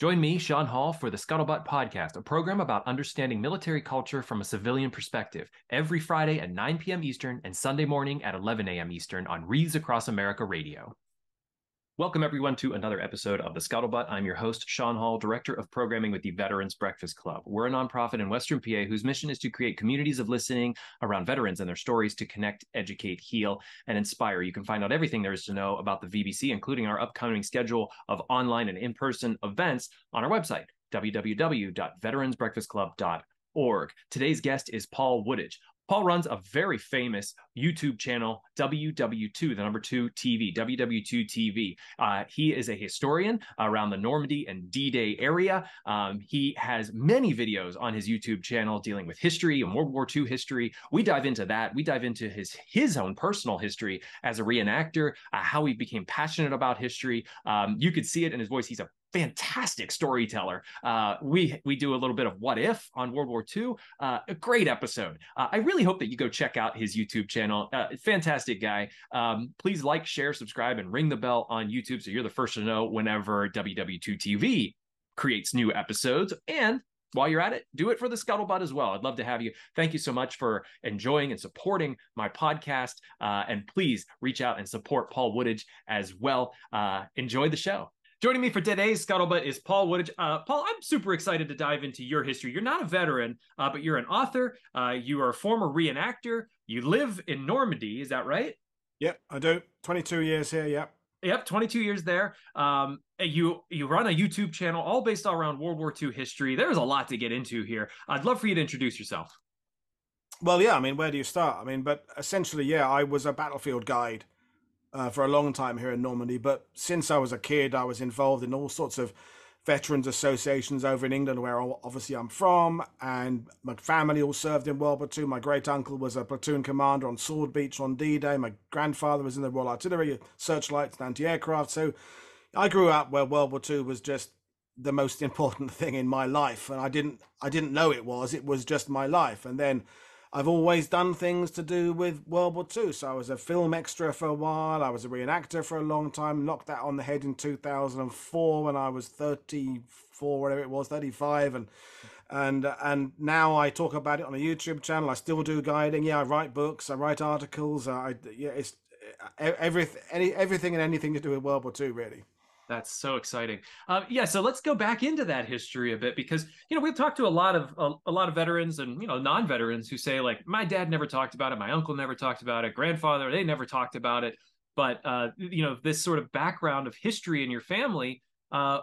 Join me, Sean Hall, for the Scuttlebutt Podcast, a program about understanding military culture from a civilian perspective, every Friday at 9 p.m. Eastern and Sunday morning at 11 a.m. Eastern on Wreaths Across America Radio. Welcome, everyone, to another episode of The Scuttlebutt. I'm your host, Sean Hall, Director of Programming with the Veterans Breakfast Club. We're a nonprofit in Western PA whose mission is to create communities of listening around veterans and their stories to connect, educate, heal, and inspire. You can find out everything there is to know about the VBC, including our upcoming schedule of online and in person events on our website, www.veteransbreakfastclub.org. Today's guest is Paul Woodadge. Paul runs a very famous YouTube channel, WW2, the number two TV, WW2 TV. Uh, he is a historian around the Normandy and D Day area. Um, he has many videos on his YouTube channel dealing with history and World War II history. We dive into that. We dive into his his own personal history as a reenactor, uh, how he became passionate about history. Um, you could see it in his voice. He's a fantastic storyteller. Uh, we we do a little bit of what if on World War II. Uh, a great episode. Uh, I really hope that you go check out his YouTube channel. Uh, fantastic guy. Um, please like, share, subscribe, and ring the bell on YouTube so you're the first to know whenever WW2 TV creates new episodes. And while you're at it, do it for the Scuttlebutt as well. I'd love to have you. Thank you so much for enjoying and supporting my podcast. Uh, and please reach out and support Paul Woodadge as well. Uh, enjoy the show. Joining me for today's scuttlebutt is Paul Woodadge. Uh, Paul, I'm super excited to dive into your history. You're not a veteran, uh, but you're an author. Uh, you are a former reenactor. You live in Normandy. Is that right? Yep, I do. 22 years here. Yep. Yep, 22 years there. Um, you you run a YouTube channel all based around World War II history. There's a lot to get into here. I'd love for you to introduce yourself. Well, yeah. I mean, where do you start? I mean, but essentially, yeah, I was a battlefield guide uh, for a long time here in Normandy. But since I was a kid, I was involved in all sorts of veterans associations over in England, where obviously I'm from, and my family all served in World War II. My great uncle was a platoon commander on Sword Beach on D-Day. My grandfather was in the Royal Artillery, searchlights and anti-aircraft. So I grew up where World War II was just the most important thing in my life, and I didn't I didn't know it was. It was just my life, and then I've always done things to do with World War II. So I was a film extra for a while. I was a reenactor for a long time. Knocked that on the head in 2004 when I was 34, whatever it was, 35, and and and now I talk about it on a YouTube channel. I still do guiding. Yeah, I write books. I write articles. I yeah, it's everything, any everything and anything to do with World War II, really. That's so exciting. Uh, yeah, so let's go back into that history a bit because you know we've talked to a lot of a, a, lot of veterans and you know non-veterans who say like my dad never talked about it, my uncle never talked about it, grandfather they never talked about it. But uh, you know this sort of background of history in your family uh,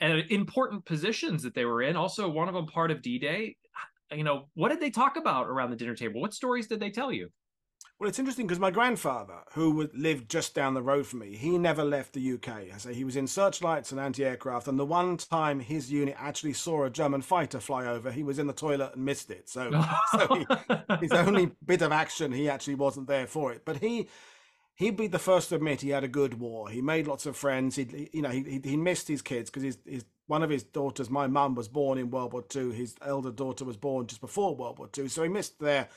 and important positions that they were in. Also, one of them part of D-Day. You know, what did they talk about around the dinner table? What stories did they tell you? Well, it's interesting because my grandfather, who lived just down the road from me, he never left the UK. I say he was in searchlights and anti-aircraft, and the one time his unit actually saw a German fighter fly over, he was in the toilet and missed it. So, so he, his only bit of action, he actually wasn't there for it. But he he'd be the first to admit he had a good war. He made lots of friends. He, you know, he he missed his kids because his his one of his daughters, my mum, was born in World War II. His elder daughter was born just before World War II, so he missed their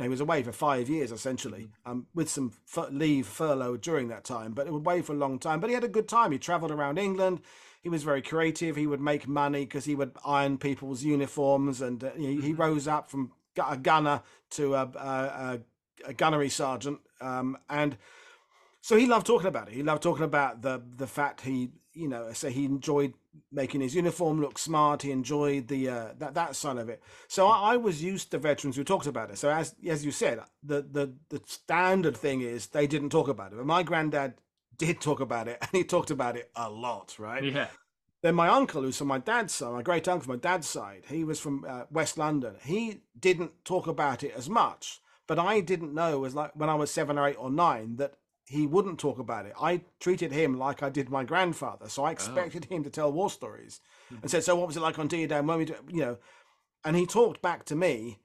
you know, he was away for five years essentially, mm. um, with some leave furlough during that time, but it was away for a long time. But he had a good time. He travelled around England. He was very creative. He would make money because he would iron people's uniforms, and uh, he, he, mm-hmm. rose up from a gunner to a, a, a gunnery sergeant, um, and so he loved talking about it. He loved talking about the the fact he, you know, say he enjoyed making his uniform look smart. He enjoyed the uh, that that side of it. So I, I, was used to veterans who talked about it. So as as you said, the the the standard thing is they didn't talk about it. But my granddad did talk about it, and he talked about it a lot, right? Yeah. Then my uncle, who's from my dad's side, my great uncle from my dad's side, he was from uh, West London. He didn't talk about it as much, but I didn't know as like when I was seven or eight or nine that he wouldn't talk about it. I treated him like I did my grandfather, so I oh. expected oh. him to tell war stories, mm-hmm. and said, "So what was it like on D-Day?" When we, do, you know, and he talked back to me,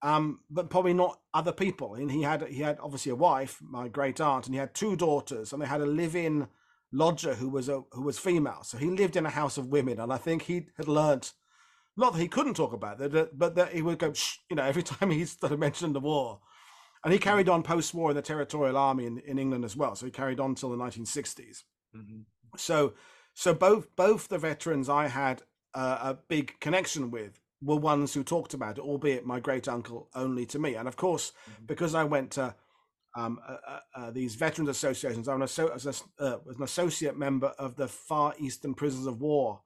um, but probably not other people. And he had he had obviously a wife, my great aunt, and he had two daughters, and they had a live-in lodger who was a who was female. So he lived in a house of women, and I think he had learnt. Not that he couldn't talk about it, but that he would go, Shh, you know, every time he started mentioning the war and he carried on post-war in the Territorial Army in, in England as well. So he carried on until the 1960s. Mm-hmm. So, So both both the veterans I had uh, a big connection with were ones who talked about it, albeit my great uncle only to me. And of course, mm-hmm. because I went to um, uh, uh, these veterans associations, I'm an, as a, uh, an associate member of the Far Eastern Prisoners of War.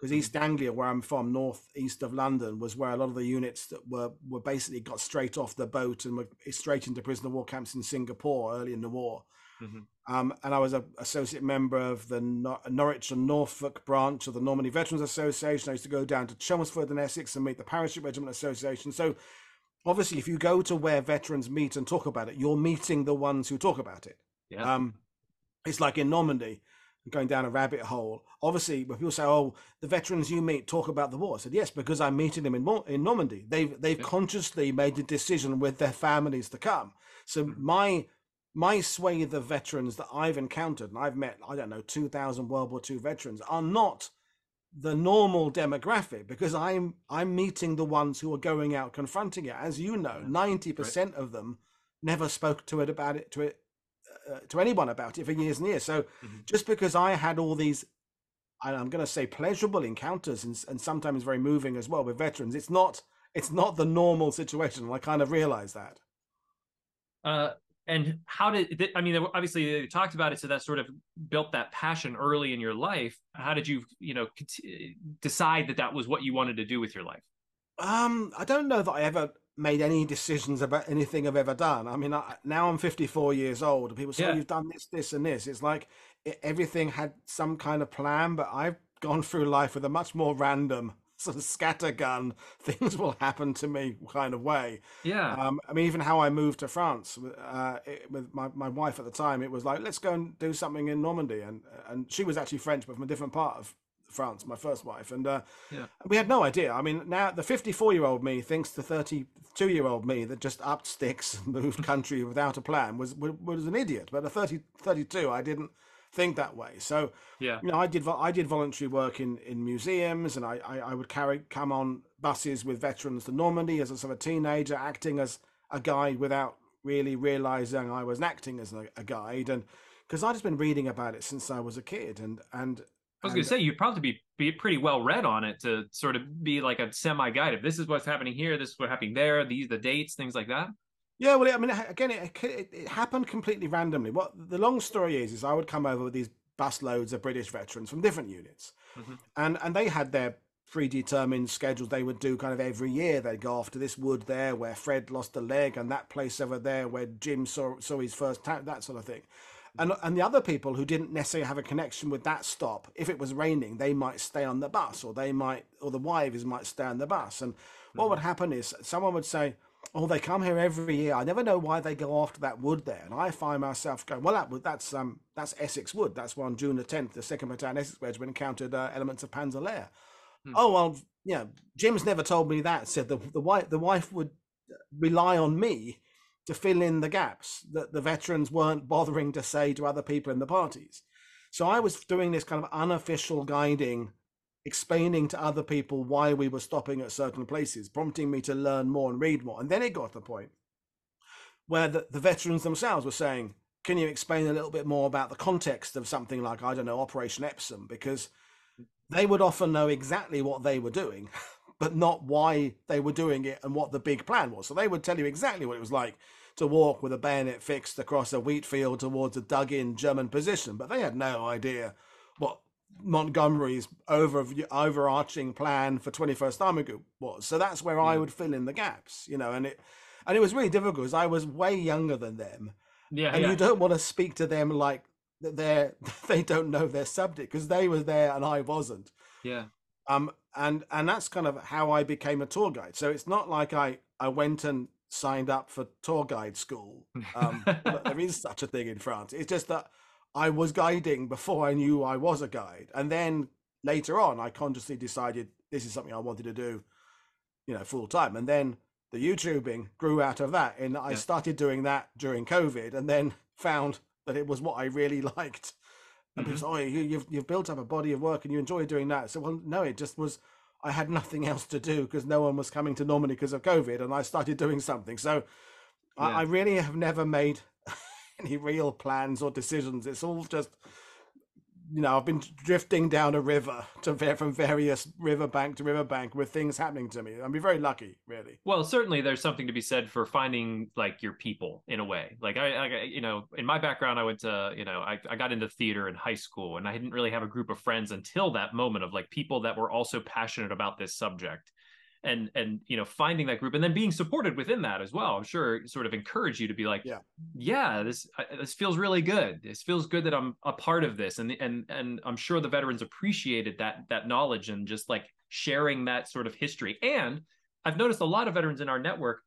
Because East. Anglia, where I'm from, north east of London, was where a lot of the units that were were basically got straight off the boat and were straight into prisoner war camps in Singapore early in the war. Mm-hmm. Um, and I was an associate member of the Nor- Norwich and Norfolk branch of the Normandy Veterans Association. I used to go down to Chelmsford in Essex and meet the Parachute Regiment Association. So, obviously, if you go to where veterans meet and talk about it, you're meeting the ones who talk about it. Yeah. Um, it's like in Normandy, going down a rabbit hole. Obviously, when people say, "Oh, the veterans you meet talk about the war," I said, "Yes, because I'm meeting them in in Normandy. They've they've yeah. consciously made a decision with their families to come. So mm-hmm. my my swathe of veterans that I've encountered, and I've met, I don't know, 2,000 World War II veterans, are not the normal demographic because I'm I'm meeting the ones who are going out confronting it. As you know, ninety percent of them never spoke to it about it to it uh, to anyone about it for years and years. So mm-hmm. just because I had all these, I'm going to say pleasurable encounters and, and sometimes very moving as well with veterans, it's not it's not the normal situation. I kind of realize that. Uh, and how did i mean obviously you talked about it so that sort of built that passion early in your life how did you you know decide that that was what you wanted to do with your life um i don't know that i ever made any decisions about anything i've ever done i mean I, now i'm 54 years old and people say oh, yeah. oh, you've done this this and this it's like it, everything had some kind of plan but i've gone through life with a much more random sort of scattergun things will happen to me kind of way. Yeah. Um, I mean, even how I moved to France uh, it, with my, my wife at the time, it was like, let's go and do something in Normandy. And, and she was actually French, but from a different part of France, my first wife. And uh, yeah. we had no idea. I mean, now the 54 year old me thinks the 32 year old me that just upped sticks and moved country without a plan was, was, an idiot. But at 30, 32, I didn't think that way. So yeah, you know, I did I did voluntary work in in museums, and I I, I would carry come on buses with veterans to Normandy as a sort of teenager, acting as a guide without really realizing I was acting as a, a guide, and because I'd just been reading about it since I was a kid, and and. I was going to say you'd probably be be pretty well read on it to sort of be like a semi guide. If this is what's happening here, this is what's happening there, these the dates, things like that. Yeah, well, I mean, again, it, it, it, happened completely randomly. What the long story is is I would come over with these bus loads of British veterans from different units, mm-hmm. and and they had their predetermined schedules they would do kind of every year. They'd go off to this wood there where Fred lost a leg, and that place over there where Jim saw saw his first ta- that sort of thing. And and the other people who didn't necessarily have a connection with that stop, if it was raining, they might stay on the bus, or they might, or the wives might stay on the bus. And what mm-hmm. would happen is someone would say, oh, they come here every year. I never know why they go after that wood there. And I find myself going, well, that wood, that's um, that's Essex Wood. That's why on June the 10th, the second battalion Essex Regiment encountered uh, elements of Panzer Lehr. Hmm. Oh well, yeah. Jim's never told me that. Said the the wife the wife would rely on me to fill in the gaps that the veterans weren't bothering to say to other people in the parties. So I was doing this kind of unofficial guiding explaining to other people why we were stopping at certain places, prompting me to learn more and read more. And then it got to the point where the, the veterans themselves were saying, Can you explain a little bit more about the context of something like, I don't know, Operation Epsom? Because they would often know exactly what they were doing, but not why they were doing it and what the big plan was. So they would tell you exactly what it was like to walk with a bayonet fixed across a wheat field towards a dug in German position, but they had no idea what Montgomery's over overarching plan for 21st Army Group was. So that's where I hmm. would fill in the gaps, you know, and it and it was really difficult because I was way younger than them. Yeah, and yeah. you don't want to speak to them like they're they don't know their subject because they were there and I wasn't. Yeah. Um and and that's kind of how I became a tour guide. So it's not like I I went and signed up for tour guide school. Um, there is such a thing in France. It's just that I was guiding before I knew I was a guide. And then later on, I consciously decided this is something I wanted to do, you know, full time. And then the YouTubing grew out of that. And I started doing that during COVID and then found that it was what I really liked. And mm-hmm. say, oh, you, you've, you've built up a body of work and you enjoy doing that. So, well, no, it just was, I had nothing else to do because no one was coming to Normandy because of COVID. And I started doing something. So yeah. I, I really have never made any real plans or decisions. It's all just you know, I've been drifting down a river to from various riverbank to riverbank with things happening to me. I'd be very lucky, really. Well, certainly there's something to be said for finding like your people in a way. Like I, I you know, in my background, I went to, you know, I, I got into theater in high school and I didn't really have a group of friends until that moment of like people that were also passionate about this subject and and you know finding that group and then being supported within that as well i'm sure sort of encourage you to be like yeah. Yeah this this feels really good. This feels good that i'm a part of this. And and and i'm sure the veterans appreciated that that knowledge and just like sharing that sort of history. And i've noticed a lot of veterans in our network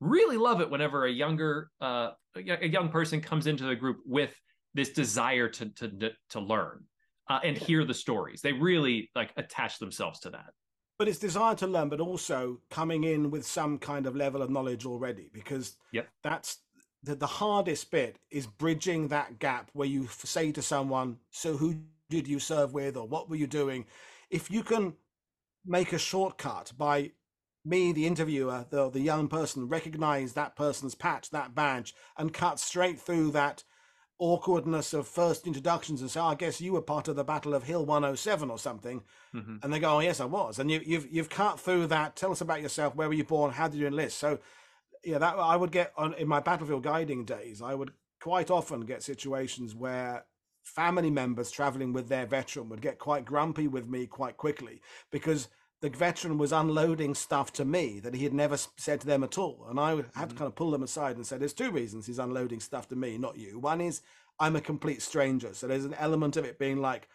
really love it whenever a younger uh a young person comes into the group with this desire to to to learn uh, and hear the stories. They really like attach themselves to that but it's desire to learn, but also coming in with some kind of level of knowledge already, because yep. that's the, the hardest bit is bridging that gap where you say to someone, "So who did you serve with, or what were you doing?" If you can make a shortcut by me, the interviewer, the the young person, recognize that person's patch, that badge, and cut straight through that awkwardness of first introductions and say, oh, I guess you were part of the Battle of Hill 107 or something. Mm-hmm. And they go, Oh, yes, I was. And you, have you've, you've cut through that. Tell us about yourself. Where were you born? How did you enlist? So, yeah, that I would get on in my battlefield guiding days. I would quite often get situations where family members traveling with their veteran would get quite grumpy with me quite quickly because the veteran was unloading stuff to me that he had never said to them at all. And I had mm-hmm. to kind of pull them aside and say, there's two reasons he's unloading stuff to me, not you. One is I'm a complete stranger. So there's an element of it being like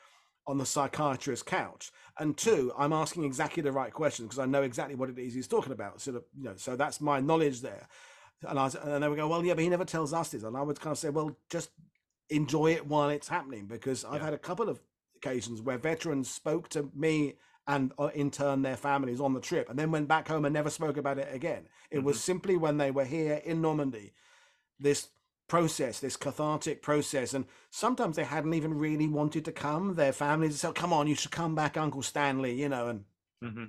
on the psychiatrist's couch. And two, I'm asking exactly the right questions because I know exactly what it is he's talking about. Sort of, you know, so that's my knowledge there. And I was, and they would go, well, yeah, but he never tells us this. And I would kind of say, well, just enjoy it while it's happening because I've had a couple of occasions where veterans spoke to me and uh, in turn their families on the trip and then went back home and never spoke about it again. It mm-hmm. was simply when they were here in Normandy, this process, this cathartic process. And sometimes they hadn't even really wanted to come. Their families said, come on, you should come back, Uncle Stanley, you know, and mm-hmm.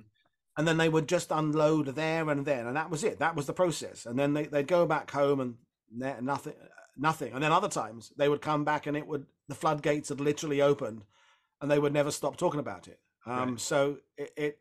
and then they would just unload there and then. And that was it. That was the process. And then they, they'd go back home and nothing, nothing. And then other times they would come back and it would, the floodgates had literally opened and they would never stop talking about it. Um, right. So it, it,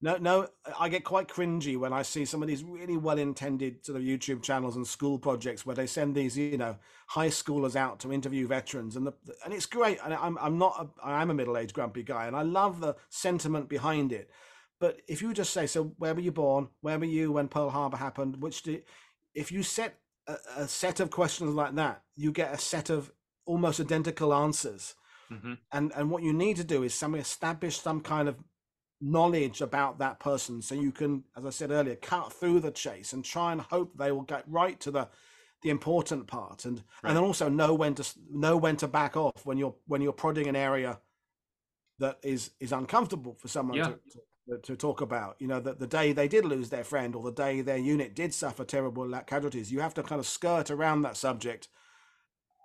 no, no, I get quite cringy when I see some of these really well-intended sort of YouTube channels and school projects where they send these, you know, high schoolers out to interview veterans, and the and it's great. And I'm I'm not a, I'm a middle-aged grumpy guy, and I love the sentiment behind it. But if you just say, so where were you born? Where were you when Pearl Harbor happened? Which do, if you set a, a set of questions like that, you get a set of almost identical answers Mm-hmm. And and what you need to do is some establish some kind of knowledge about that person so you can as i said earlier cut through the chase and try and hope they will get right to the the important part and right. and then also know when to know when to back off when you're when you're prodding an area that is is uncomfortable for someone yeah. to, to, to talk about you know that the day they did lose their friend or the day their unit did suffer terrible casualties you have to kind of skirt around that subject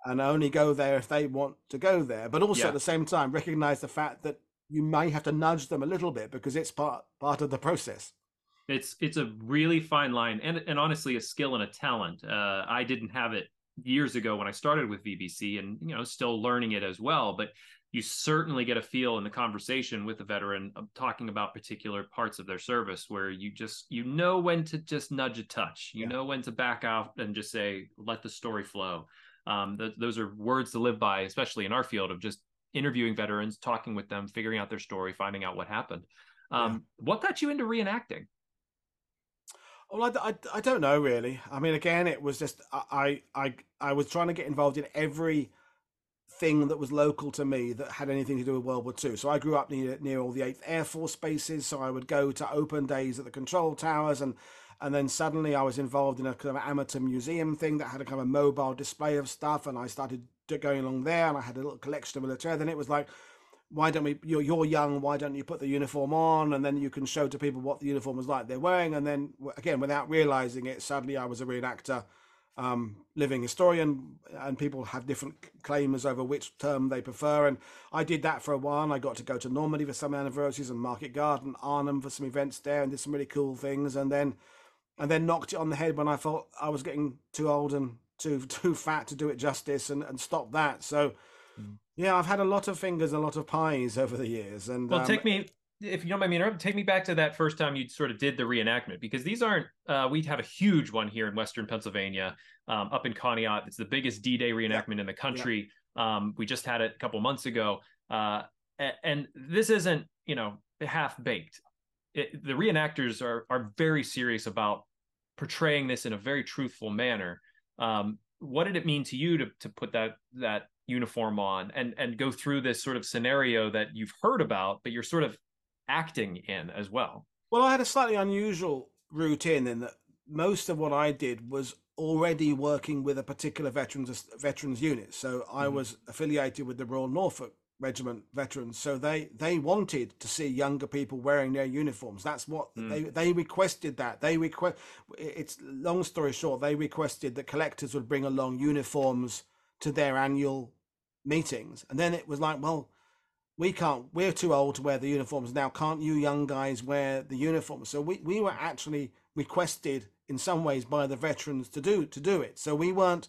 and only go there if they want to go there. But also yeah. at the same time, recognize the fact that you may have to nudge them a little bit because it's part part of the process. It's it's a really fine line, and and honestly, a skill and a talent. Uh, I didn't have it years ago when I started with VBC, and you know, still learning it as well. But you certainly get a feel in the conversation with the veteran talking about particular parts of their service where you just you know when to just nudge a touch you yeah. know when to back out and just say let the story flow um, th- those are words to live by, especially in our field of just interviewing veterans, talking with them, figuring out their story, finding out what happened. Um, yeah. What got you into reenacting? Well, I, I, I, don't know really. I mean, again, it was just I, I I was trying to get involved in every thing that was local to me that had anything to do with World War II. So I grew up near near all the Eighth Air Force bases. So I would go to open days at the control towers and and then suddenly I was involved in a kind of amateur museum thing that had a kind of mobile display of stuff, and I started going along there, and I had a little collection of military. Then it was like, why don't we? You're, you're young. Why don't you put the uniform on, and then you can show to people what the uniform was like they're wearing, and then again, without realizing it, suddenly I was a reenactor. Um, living historian, and people have different claims over which term they prefer. And I did that for a while. And I got to go to Normandy for some anniversaries and Market Garden, Arnhem for some events there, and did some really cool things. And then and then knocked it on the head when I felt I was getting too old and too too fat to do it justice and, and stop that. So Mm. Yeah, I've had a lot of fingers, a lot of pies over the years. And well, um, take me if you don't mind me interrupting, take me back to that first time you sort of did the reenactment because these aren't. Uh, we have a huge one here in Western Pennsylvania, um, up in Conneaut. It's the biggest D-Day reenactment yeah. in the country. Yeah. Um, we just had it a couple months ago, uh, and this isn't you know half baked. the reenactors are are very serious about portraying this in a very truthful manner. Um, what did it mean to you to to put that that uniform on and and go through this sort of scenario that you've heard about, but you're sort of acting in as well? Well, I had a slightly unusual routine in that most of what I did was already working with a particular veterans veterans unit. So I mm-hmm. was affiliated with the Royal Norfolk Regiment veterans. So they they wanted to see younger people wearing their uniforms. That's what mm. they they requested. That they request. It's long story short. They requested that collectors would bring along uniforms to their annual meetings, and then it was like, well, we can't we're too old to wear the uniforms now can't you young guys wear the uniforms so we, we were actually requested in some ways by the veterans to do to do it so we weren't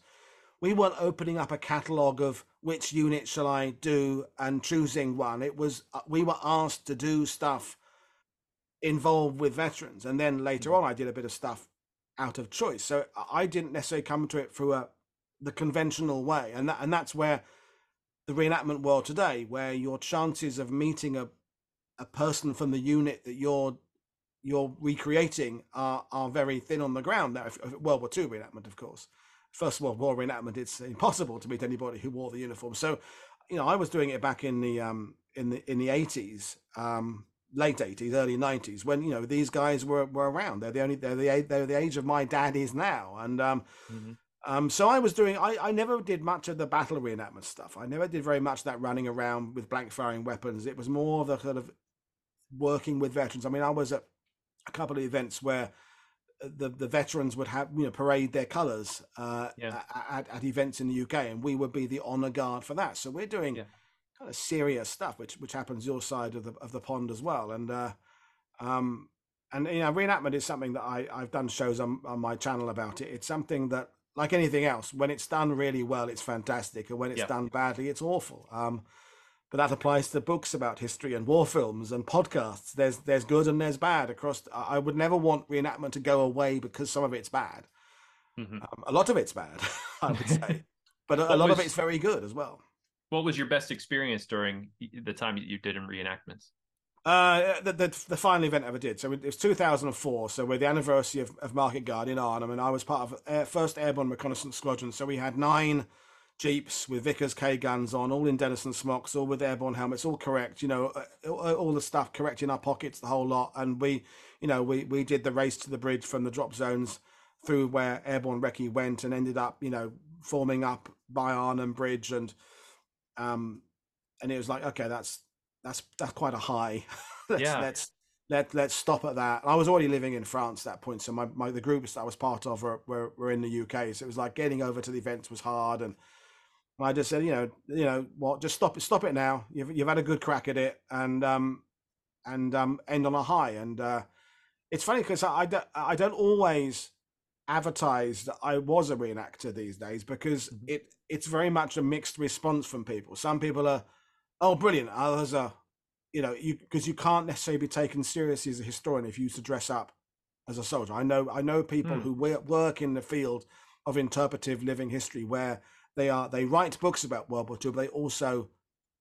we weren't opening up a catalog of which unit shall i do and choosing one. It was uh, we were asked to do stuff involved with veterans. And then later mm. on i did a bit of stuff out of choice. So i didn't necessarily come to it through a the conventional way. And that, and that's where the reenactment world today, where your chances of meeting a a person from the unit that you're you're recreating are are very thin on the ground. Now, World War II reenactment, of course, First World War reenactment, it's impossible to meet anybody who wore the uniform. So, you know, I was doing it back in the um in the in the eighties, um, late eighties, early nineties, when you know these guys were were around. They're the only they're the they're the age of my dad is now, and um, mm-hmm. Um, so I was doing. I, I never did much of the battle reenactment stuff. I never did very much that running around with blank firing weapons. It was more the kind of working with veterans. I mean, I was at a couple of events where the the veterans would have you know parade their colours uh, yeah. at, at events in the UK, and we would be the honour guard for that. So we're doing yeah. kind of serious stuff, which which happens your side of the of the pond as well. And uh, um, and you know, reenactment is something that I I've done shows on on my channel about it. It's something that like anything else, when it's done really well, it's fantastic, and when it's yep. done badly, it's awful. Um, but that applies to books about history and war films and podcasts. There's there's good and there's bad across. I would never want reenactment to go away because some of it's bad. Mm-hmm. Um, a lot of it's bad, I would say, but a, a lot was, of it's very good as well. What was your best experience during the time you did in reenactments? Uh, the, the, the final event I ever did. So it was 2004. So we're the anniversary of, of Market Garden Arnhem, and I was part of Air, first Airborne Reconnaissance Squadron. So we had nine jeeps with Vickers K guns on, all in Denison smocks, all with airborne helmets, all correct. You know, all, all the stuff correct in our pockets, the whole lot. And we, you know, we we did the race to the bridge from the drop zones through where airborne recce went, and ended up, you know, forming up by Arnhem Bridge, and um, and it was like, okay, that's that's that's quite a high. let's, yeah. Let's let let's stop at that. I was already living in France at that point, so my, my the groups that I was part of were, were, were in the UK. So it was like getting over to the events was hard, and I just said, you know, you know what, just stop it, stop it now. You've you've had a good crack at it, and um and um end on a high. And uh, it's funny because I, I don't, I don't always advertise that I was a reenactor these days because mm-hmm. it it's very much a mixed response from people. Some people are Oh, brilliant! Others are, you know, you because you can't necessarily be taken seriously as a historian if you used to dress up as a soldier. I know I know people mm. who work in the field of interpretive living history where they are they write books about World War II, but they also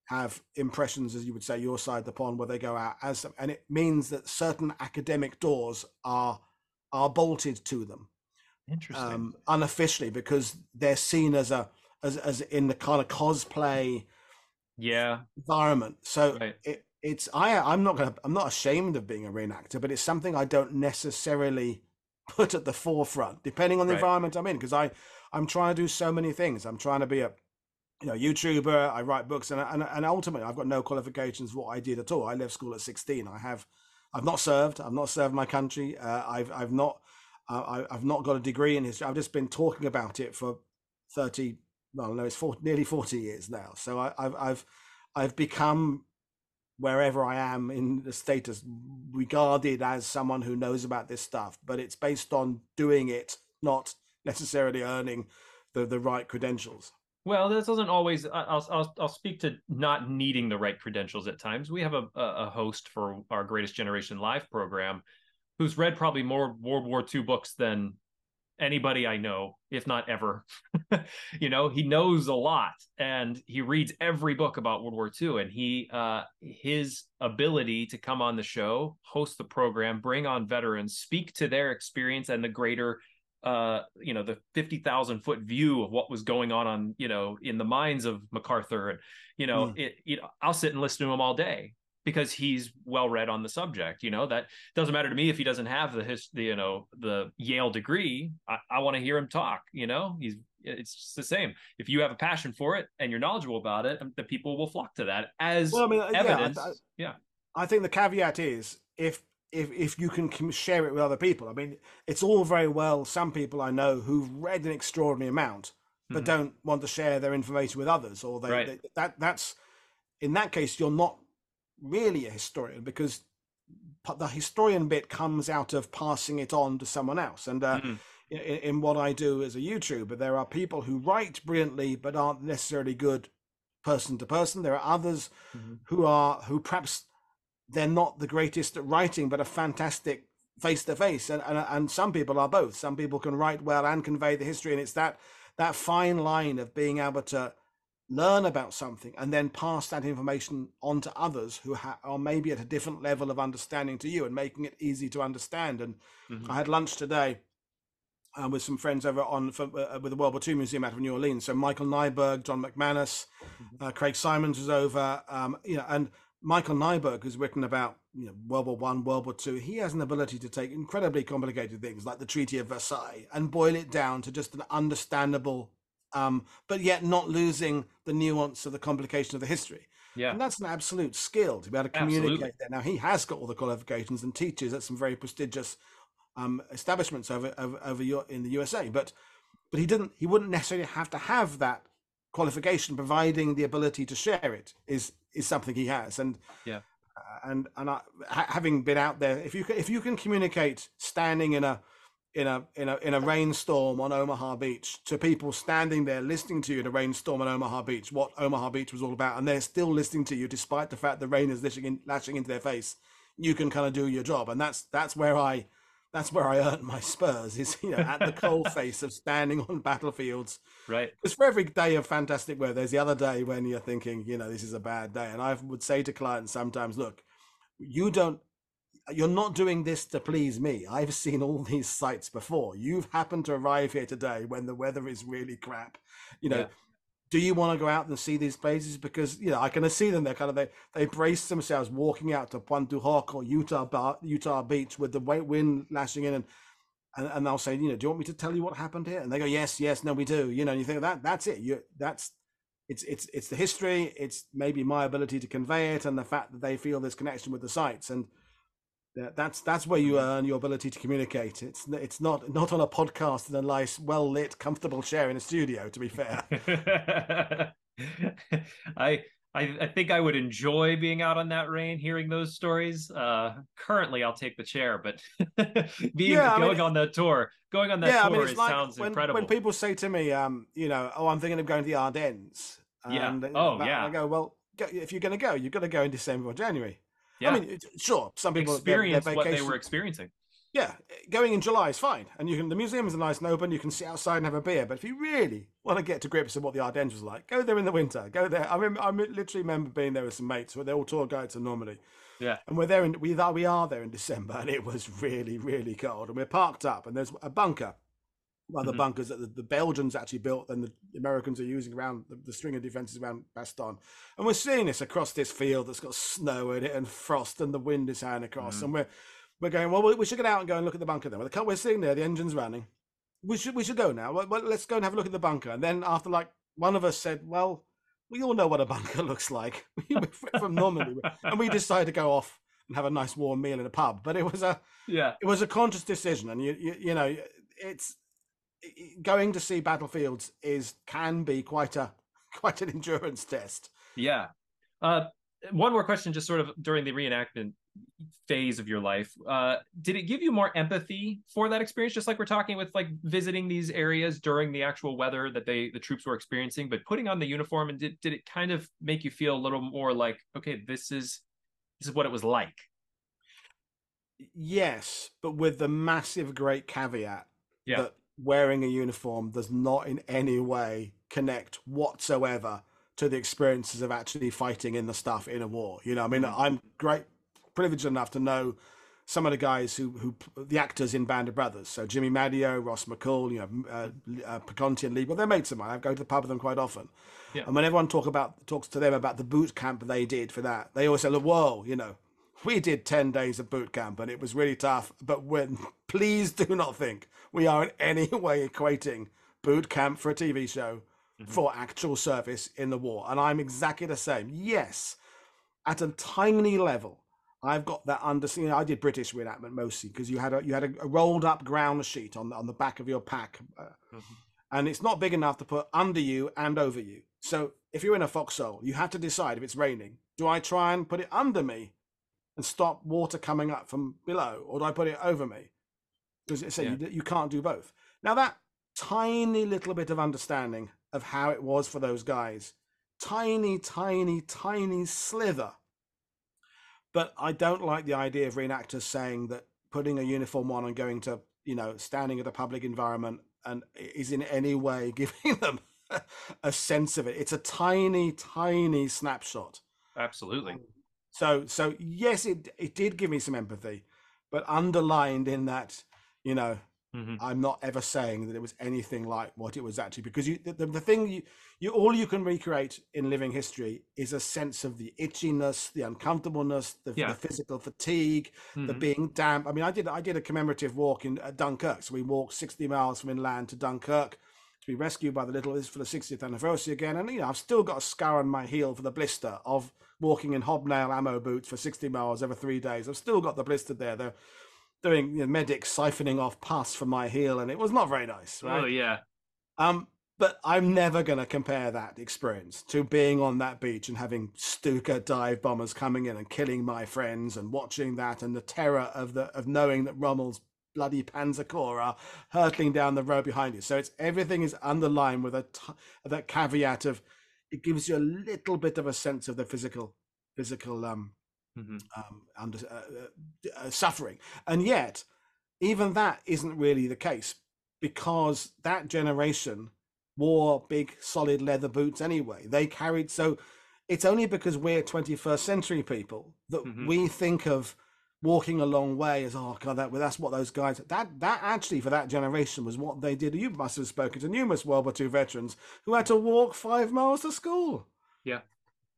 have impressions, as you would say, your side the pond, where they go out as and it means that certain academic doors are are bolted to them. Interesting. Um, unofficially, because they're seen as a as as in the kind of cosplay yeah environment. So right. it, it's I I'm not gonna I'm not ashamed of being a reenactor, but it's something I don't necessarily put at the forefront, depending on the right. environment I'm in, because I I'm trying to do so many things. I'm trying to be a you know YouTuber. I write books, and and, and ultimately I've got no qualifications what I did at all. I left school at 16. I have I've not served. I've not served my country. Uh, I've I've not uh, I, have not got a degree in history. I've just been talking about it for 30 well, no, it's 40, nearly 40 years now. So I, have I've, I've become wherever I am in the status regarded as someone who knows about this stuff, but it's based on doing it, not necessarily earning the, the right credentials. Well, this doesn't always. I'll I'll I'll speak to not needing the right credentials at times. We have a a host for our Greatest Generation live program, who's read probably more World War II books than anybody I know, if not ever. you know, he knows a lot and he reads every book about World War II. And he uh his ability to come on the show, host the program, bring on veterans, speak to their experience and the greater uh you know the 50,000 foot view of what was going on on you know in the minds of MacArthur. And you know mm. it you know I'll sit and listen to him all day because he's well read on the subject you know that doesn't matter to me if he doesn't have the his the you know the Yale degree. I, I want to hear him talk you know? He's it's just the same. If you have a passion for it and you're knowledgeable about it the people will flock to that as well, I mean, evidence yeah I, yeah. I think the caveat is if if if you can share it with other people. I mean, it's all very well. Some people I know who've read an extraordinary amount, but mm-hmm. don't want to share their information with others, or they, right. they, that that's in that case you're not really a historian because the historian bit comes out of passing it on to someone else. And uh, mm-hmm. in, in what I do as a YouTuber, there are people who write brilliantly but aren't necessarily good person to person. There are others mm-hmm. who are who perhaps they're not the greatest at writing, but are fantastic face to face. And and some people are both. Some people can write well and convey the history, and it's that that fine line of being able to learn about something and then pass that information on to others who ha- are maybe at a different level of understanding to you and making it easy to understand. And mm-hmm. I had lunch today uh, with some friends over on for, uh, with the World War II Museum out of New Orleans. So Michael Neiberg, John McManus, mm-hmm. uh, Craig Simons was over. Um, you know, and Michael Neiberg, who's written about you know World War One, World War Two, he has an ability to take incredibly complicated things like the Treaty of Versailles and boil it down to just an understandable, um, but yet not losing the nuance of the complication of the history. Yeah, and that's an absolute skill to be able to communicate Absolutely. that. Now he has got all the qualifications and teaches at some very prestigious um, establishments over over, over your, in the USA, but but he didn't. He wouldn't necessarily have to have that qualification, providing the ability to share it is is something he has. And yeah, uh, and and I, having been out there, if you can, if you can communicate standing in a in a in a in a rainstorm on Omaha Beach to people standing there listening to you in a rainstorm on Omaha Beach, what Omaha Beach was all about, and they're still listening to you despite the fact the rain is lashing, in, lashing into their face, you can kind of do your job, and that's that's where I that's where I earned my spurs is you know at the cold face of standing on battlefields. Right. Because for every day of fantastic weather, there's the other day when you're thinking, you know, this is a bad day. And I would say to clients sometimes, look, you don't you're not doing this to please me. I've seen all these sites before. You've happened to arrive here today when the weather is really crap. You know, yeah do you want to go out and see these places? Because you know I can see them. They're kind of they they brace themselves walking out to Pointe Hoc or Utah Bar, Utah Beach with the white wind lashing in, and, and and they'll say, you know, do you want me to tell you what happened here? And they go, yes, yes, no, we do. You know, and you think that that's it. You that's it's it's it's the history. It's maybe my ability to convey it, and the fact that they feel this connection with the sites and that's that's where you earn your ability to communicate. It's it's not not on a podcast in a nice, well lit, comfortable chair in a studio. To be fair, I, I I think I would enjoy being out on that rain, hearing those stories. Uh, currently, I'll take the chair, but being yeah, going mean, on that tour, going on that yeah, tour, I mean, it like sounds when, incredible. When people say to me, um, you know, oh, I'm thinking of going to the Ardennes. Yeah. oh, yeah. I go, well, if you're going to go, you've got to go in December or January. Yeah. I mean, sure, some people experience what they were experiencing. Yeah, going in July is fine, and you can. The museum is nice and open. You can sit outside and have a beer. But if you really want to get to grips with what the Ardennes was like, go there in the winter. Go there. I mean, I literally remember being there with some mates. Where they're all tour guides in Normandy. Yeah, and we're there in we are we are there in December, and it was really really cold. And we're parked up, and there's a bunker one the mm-hmm. bunkers that the, the, Belgians actually built and the Americans are using around the, the string of defenses around Bastogne. And we're seeing this across this field that's got snow in it and frost and the wind is howling across. Mm-hmm. And we're we're going, well, we should get out and go and look at the bunker then. Well, the, we're sitting there, the engine's running. We should we should go now. Well, well, let's go and have a look at the bunker. And then after like one of us said, well, we all know what a bunker looks like from Normandy, and we decided to go off and have a nice warm meal in a pub. But it was a yeah, it was a conscious decision, and you you, you know it's going to see battlefields is can be quite a quite an endurance test. Yeah. Uh, one more question, just sort of during the reenactment phase of your life. Uh, did it give you more empathy for that experience? Just like we're talking with like visiting these areas during the actual weather that they the troops were experiencing, but putting on the uniform and did did it kind of make you feel a little more like, okay, this is this is what it was like? Yes, but with the massive great caveat yeah. that wearing a uniform does not in any way connect whatsoever to the experiences of actually fighting in the stuff in a war. You know, I mean, mm-hmm. I'm great privileged enough to know some of the guys who who the actors in Band of Brothers. So Jimmy Madio, Ross McCall, you know, uh, uh, Paconti and Lee. Well, they're mates of mine. I go to the pub with them quite often. Yeah. And when everyone talk about talks to them about the boot camp they did for that, they always say, "Look, whoa, you know, we did 10 days of boot camp and it was really tough but when please do not think we are in any way equating boot camp for a tv show mm-hmm. for actual service in the war and i'm exactly the same yes at a tiny level i've got that understanding i did british reenactment mostly because you had a you had a, a, rolled up ground sheet on the, on the back of your pack uh, mm-hmm. and it's not big enough to put under you and over you so if you're in a foxhole you have to decide if it's raining do i try and put it under me and stop water coming up from below, or do I put it over me? Because it said yeah. you, you can't do both. Now that tiny little bit of understanding of how it was for those guys, tiny, tiny, tiny slither. But I don't like the idea of reenactors saying that putting a uniform on and going to, you know, standing at a public environment and is in any way giving them a sense of it. It's a tiny, tiny snapshot. Absolutely. Um, So so yes, it it did give me some empathy, but underlined in that, you know, mm-hmm. I'm not ever saying that it was anything like what it was actually because you the, the thing you you all you can recreate in living history is a sense of the itchiness, the uncomfortableness, the, yeah. the physical fatigue, mm-hmm. the being damp. I mean, I did I did a commemorative walk in Dunkirk, so we walked 60 miles from inland to Dunkirk to be rescued by the little this for the 60th anniversary again, and you know I've still got a scar on my heel for the blister of walking in hobnail ammo boots for 60 miles over three days. I've still got the blister there. They're doing you know, medics siphoning off pus from my heel, and it was not very nice. Right? Oh yeah. Um, but I'm never going to compare that experience to being on that beach and having Stuka dive bombers coming in and killing my friends and watching that and the terror of the of knowing that Rommel's bloody Panzer Corps are hurtling down the road behind you. So it's everything is underlined with a t- that caveat of it gives you a little bit of a sense of the physical physical um, mm-hmm. um under uh, uh, uh, suffering and yet even that isn't really the case because that generation wore big solid leather boots anyway they carried so it's only because we're 21st century people that mm-hmm. we think of walking a long way as oh god that that's what those guys that that actually for that generation was what they did you must have spoken to numerous world war ii veterans who had to walk five miles to school yeah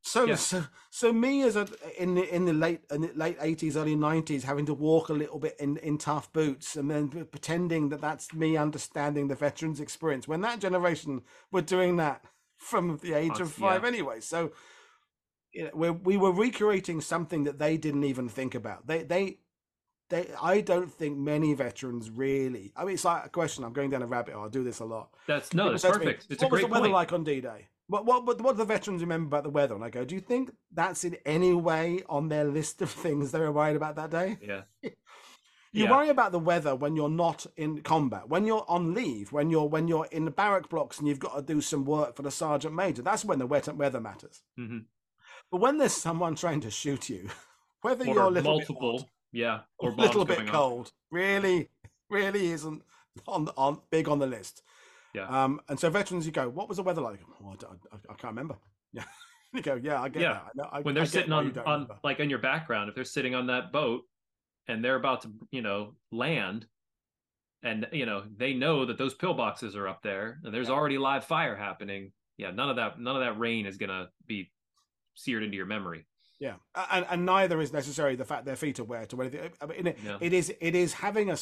so yeah. so so me as a in the in the late in the late 80s early 90s having to walk a little bit in in tough boots and then pretending that that's me understanding the veterans experience when that generation were doing that from the age of five yeah. anyway so you know, we we were recreating something that they didn't even think about. They they they. I don't think many veterans really. I mean, it's like a question. I'm going down a rabbit hole. I do this a lot. That's no, that's perfect. Me, it's what a great was the weather point. like on D-Day? What what what what do the veterans remember about the weather? And I go, do you think that's in any way on their list of things they were worried about that day? Yeah. You yeah. worry about the weather when you're not in combat, when you're on leave, when you're when you're in the barrack blocks and you've got to do some work for the sergeant major. That's when the weather matters. Mm-hmm. But when there's someone trying to shoot you, whether or you're a little multiple, bit hot, yeah, or a little bit cold, really, really isn't on on big on the list. Yeah. Um. And so veterans, you go, what was the weather like? Oh, I, I, I can't remember. Yeah. you go, yeah, I get yeah. that. I know, I, when they're sitting on on remember. like in your background, if they're sitting on that boat and they're about to, you know, land, and you know they know that those pillboxes are up there, and there's yeah. already live fire happening. Yeah, none of that, none of that rain is gonna be seared into your memory. Yeah, and, and neither is necessarily the fact their feet are wet or anything. I mean, it, yeah. it is it is having a,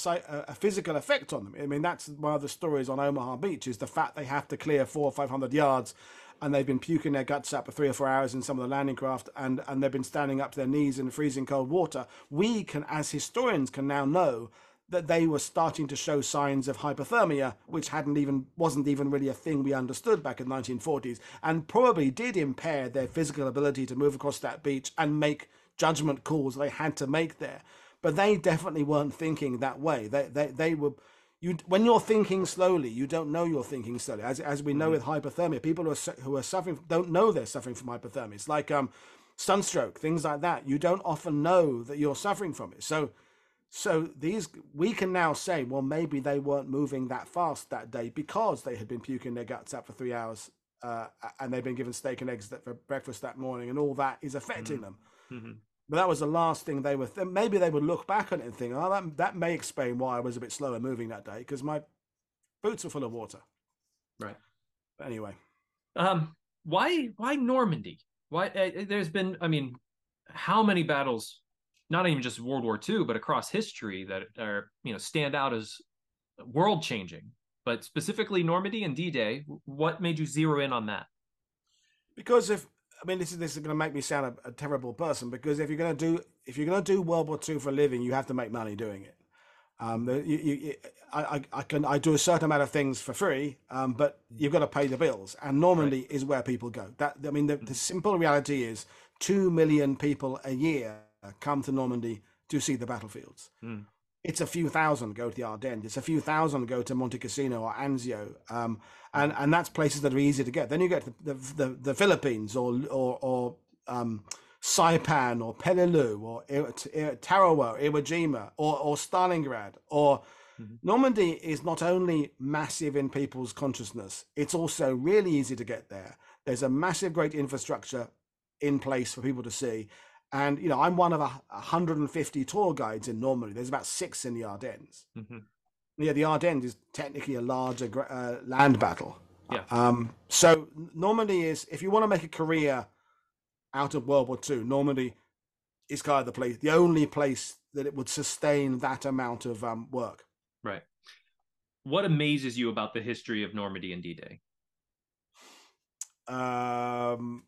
a physical effect on them. I mean, that's one of the stories on Omaha Beach is the fact they have to clear four or five hundred yards, and they've been puking their guts out for three or four hours in some of the landing craft, and and they've been standing up to their knees in freezing cold water. We can, as historians, can now know that they were starting to show signs of hypothermia, which hadn't even wasn't even really a thing we understood back in the 1940s, and probably did impair their physical ability to move across that beach and make judgment calls they had to make there. But they definitely weren't thinking that way. They they they were you when you're thinking slowly, you don't know you're thinking slowly. As as we know mm-hmm. with hypothermia, people who are who are suffering don't know they're suffering from hypothermia. It's like um, sunstroke, things like that. You don't often know that you're suffering from it. So so these we can now say, well, maybe they weren't moving that fast that day because they had been puking their guts out for three hours, uh, and they've been given steak and eggs for breakfast that morning, and all that is affecting mm-hmm. them. Mm-hmm. But that was the last thing they were. Th- maybe they would look back on it and think, "Oh, that that may explain why I was a bit slower moving that day because my boots were full of water." Right. But anyway, um, why why Normandy? Why uh, there's been, I mean, how many battles not even just World War II, but across history that are you know stand out as world changing. But specifically Normandy and D-Day, what made you zero in on that? Because if I mean this is this is going to make me sound a, a terrible person because if you're going to do if you're going to do World War II for a living, you have to make money doing it. Um, you, you, I, I, can I do a certain amount of things for free, um, but you've got to pay the bills, and Normandy right. is where people go. That I mean, the, the simple reality is two million people a year come to Normandy to see the battlefields. Mm. It's a few thousand go to the Ardennes. It's a few thousand go to Monte Cassino or Anzio, um, and and that's places that are easy to get. Then you get the the, the Philippines or or, or um, Saipan or Peleliu or Tarawa, Iwo Jima or or Stalingrad or mm-hmm. Normandy is not only massive in people's consciousness, it's also really easy to get there. There's a massive, great infrastructure in place for people to see. And you know, I'm one of a 150 tour guides in Normandy. There's about six in the Ardennes. Mm-hmm. Yeah, the Ardennes is technically a larger uh, land battle. Yeah. Um, so Normandy is, if you want to make a career out of World War II, Normandy is kind of the place, the only place that it would sustain that amount of um, work. Right. What amazes you about the history of Normandy and D-Day? Um,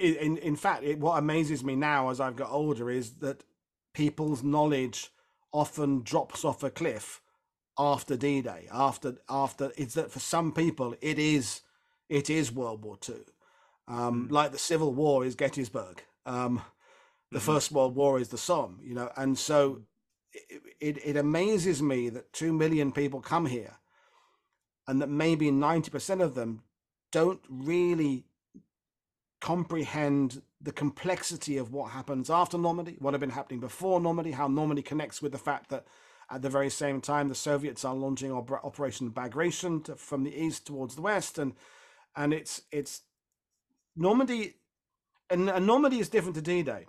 in in fact, it, what amazes me now as I've got older is that people's knowledge often drops off a cliff after D-Day. After after it's that for some people it is it is World War Two, um, mm. like the Civil War is Gettysburg. Um, the mm-hmm. First World War is the Somme. You know, and so it, it, it amazes me that two million people come here, and that maybe ninety percent of them don't really comprehend the complexity of what happens after Normandy, what had been happening before Normandy, how Normandy connects with the fact that at the very same time the Soviets are launching Operation Bagration to, from the east towards the west, and and it's it's Normandy, and, and Normandy is different to D-Day.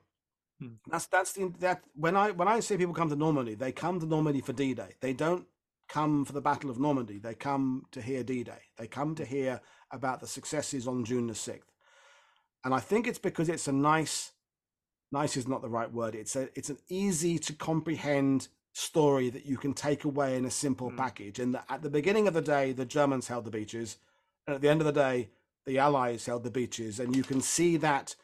Hmm. That's that's the that when I when I say people come to Normandy, they come to Normandy for D-Day. They don't come for the Battle of Normandy. They come to hear D-Day. They come to hear about the successes on June the sixth and I think it's because it's a nice, nice is not the right word. It's a it's an easy to comprehend story that you can take away in a simple mm. package. And at the beginning of the day, the Germans held the beaches, and at the end of the day, the Allies held the beaches, and you can see that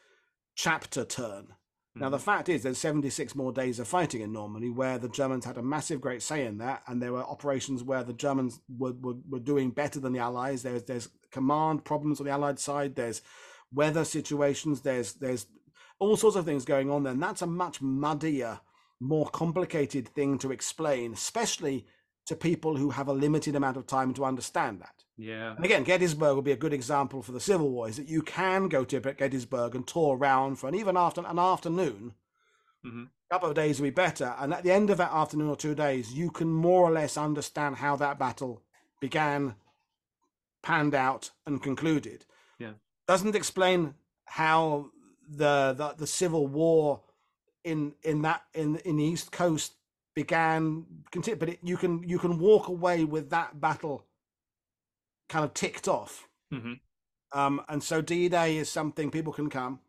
chapter turn. Now, the mm. fact is, there's 76 more days of fighting in Normandy where the Germans had a massive, great say in that, and there were operations where the Germans were, were, were doing better than the Allies. There's there's command problems on the Allied side. There's weather situations. There's there's all sorts of things going on there, and that's a much muddier, more complicated thing to explain, especially to people who have a limited amount of time to understand that. Yeah. And again, Gettysburg will be a good example for the Civil War. Is that you can go to Gettysburg and tour around for an even after an afternoon. Mm-hmm. A couple of days will be better, and at the end of that afternoon or two days, you can more or less understand how that battle began, panned out, and concluded doesn't explain how the, the the civil war in in that in in the east coast began but it, you can you can walk away with that battle kind of ticked off. Mm-hmm. um, and so d-day is something people can come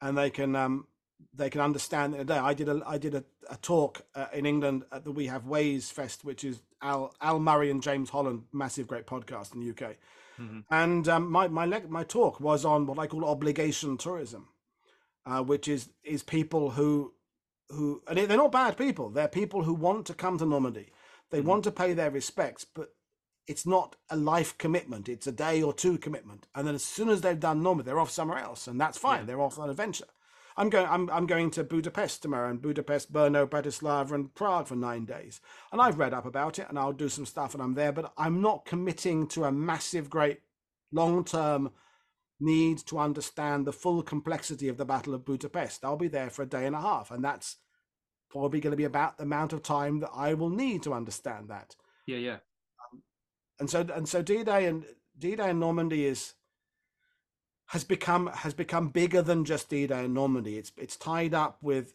and they can um, they can understand in a day. I did a i did a, a talk uh, in england at the we have ways fest which is al al murray and james holland massive great podcast in the uk Mm-hmm. And um, my my my talk was on what I call obligation tourism, uh, which is is people who who and they're not bad people. They're people who want to come to Normandy. They mm-hmm. want to pay their respects, but it's not a life commitment. It's a day or two commitment. And then as soon as they've done Normandy, they're off somewhere else. And that's fine. Yeah. They're off on an adventure. I'm going I'm I'm going to Budapest tomorrow and Budapest, Brno, Bratislava and Prague for nine days. And I've read up about it and I'll do some stuff and I'm there, but I'm not committing to a massive, great long term need to understand the full complexity of the Battle of Budapest. I'll be there for a day and a half, and that's probably going to be about the amount of time that I will need to understand that. Yeah, yeah. Um, and so and so D-Day and D-Day and Normandy is has become has become bigger than just D-Day and Normandy. It's it's tied up with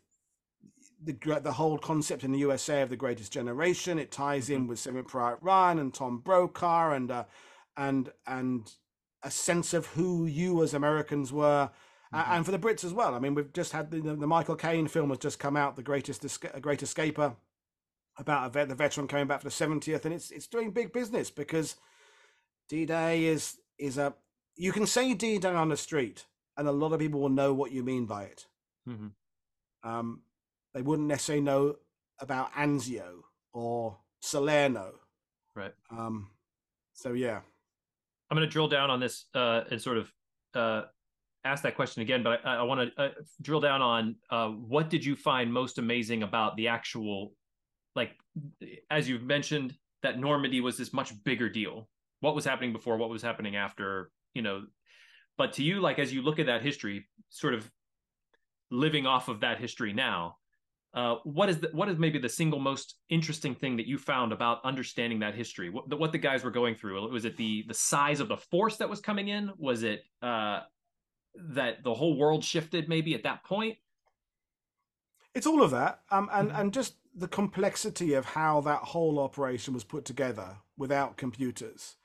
the the whole concept in the USA of the Greatest Generation. It ties in mm-hmm. with Saving Private Ryan and Tom Brokaw and uh, and and a sense of who you as Americans were. Mm-hmm. And for the Brits as well. I mean, we've just had the, the Michael Caine film has just come out, The Greatest Esca- Great Escaper, about vet, the veteran coming back for the 70th, and it's it's doing big business because D-Day is is a you can say D-Day on the street, and a lot of people will know what you mean by it. Mm-hmm. Um, they wouldn't necessarily know about Anzio or Salerno. Right. Um, so yeah. I'm going to drill down on this uh, and sort of uh, ask that question again, but I, I want to uh, drill down on uh, what did you find most amazing about the actual, like, as you've mentioned, that Normandy was this much bigger deal. What was happening before? What was happening after? You know, but to you, like, as you look at that history, sort of living off of that history now, uh, what is the, what is maybe the single most interesting thing that you found about understanding that history? What the, what the guys were going through? Was it the the size of the force that was coming in? Was it uh, that the whole world shifted maybe at that point? It's all of that, um, and mm-hmm. and just the complexity of how that whole operation was put together without computers,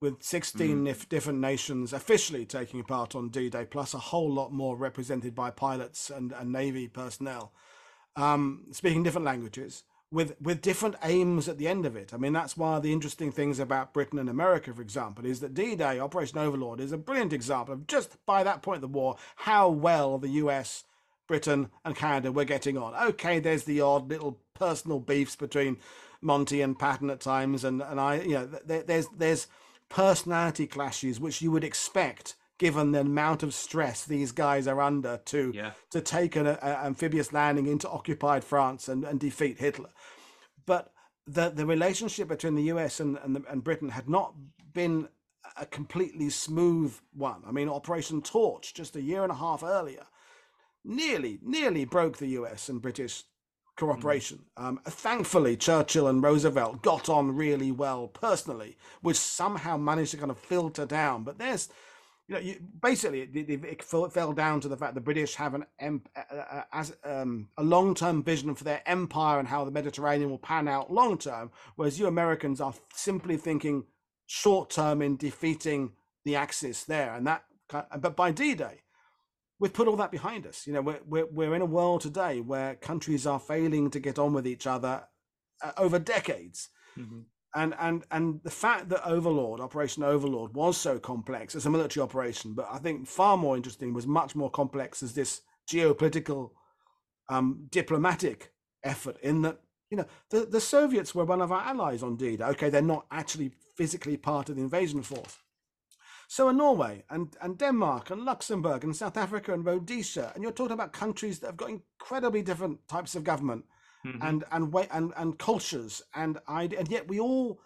with 16 mm. different nations officially taking part on D-Day, plus a whole lot more represented by pilots and, and Navy personnel um, speaking different languages with with different aims at the end of it. I mean, that's one of the interesting things about Britain and America, for example, is that D-Day, Operation Overlord, is a brilliant example of just by that point of the war how well the U.S., Britain, and Canada were getting on. Okay, there's the odd little personal beefs between Monty and Patton at times, and and I, you know, there, there's there's personality clashes which you would expect given the amount of stress these guys are under to yeah. to take an a, amphibious landing into occupied France and, and defeat Hitler. But the the relationship between the US and and, the, and Britain had not been a completely smooth one. I mean, Operation Torch just a year and a half earlier nearly nearly broke the US and British cooperation. Um, thankfully, Churchill and Roosevelt got on really well personally, which somehow managed to kind of filter down. But there's you know, you, basically, it, it, it, fell down to the fact the British have an as um, a long term vision for their empire and how the Mediterranean will pan out long term, whereas you Americans are simply thinking short term in defeating the Axis there, and that. But by D Day, we've put all that behind us. You know, we're, we're we're in a world today where countries are failing to get on with each other uh, over decades. Mm-hmm and and and the fact that Overlord, Operation Overlord, was so complex as a military operation, but I think far more interesting was much more complex as this geopolitical, um, diplomatic effort. In that, you know, the the Soviets were one of our allies on D-Day. Okay, they're not actually physically part of the invasion force. So are Norway and, and Denmark and Luxembourg and South Africa and Rhodesia, and you're talking about countries that have got incredibly different types of government mm-hmm. and and way and and cultures and I and yet we all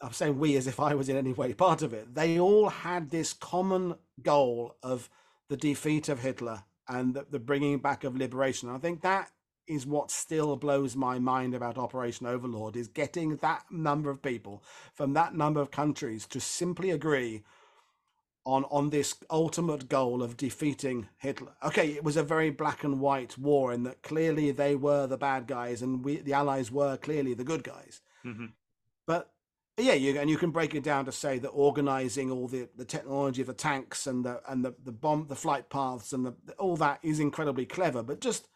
I'm saying we as if I was in any way part of it. They all had this common goal of the defeat of Hitler and the, the bringing back of liberation. And I think that is what still blows my mind about Operation Overlord is getting that number of people from that number of countries to simply agree on on this ultimate goal of defeating Hitler. Okay, it was a very black and white war in that clearly they were the bad guys and we the Allies were clearly the good guys. Mm-hmm. But yeah, you and you can break it down to say that organizing all the, the technology of the tanks and the and the, the bomb the flight paths and the, all that is incredibly clever, but just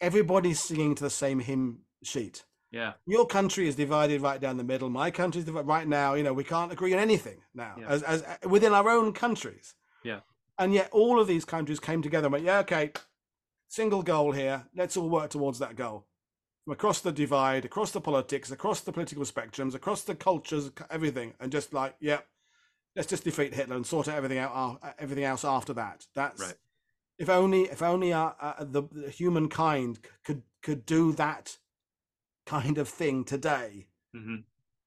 everybody's singing to the same hymn sheet. Yeah. Your country is divided right down the middle. My country's divided right now. You know, we can't agree on anything now, yeah. as, as within our own countries. Yeah. And yet, all of these countries came together and went, "Yeah, okay, single goal here. Let's all work towards that goal." from across the divide, across the politics, across the political spectrums, across the cultures, everything, and just like, yeah, let's just defeat Hitler and sort out everything out, uh, everything else after that. That's Right. If only if only uh, uh, the, the humankind could could do that kind of thing today. hmm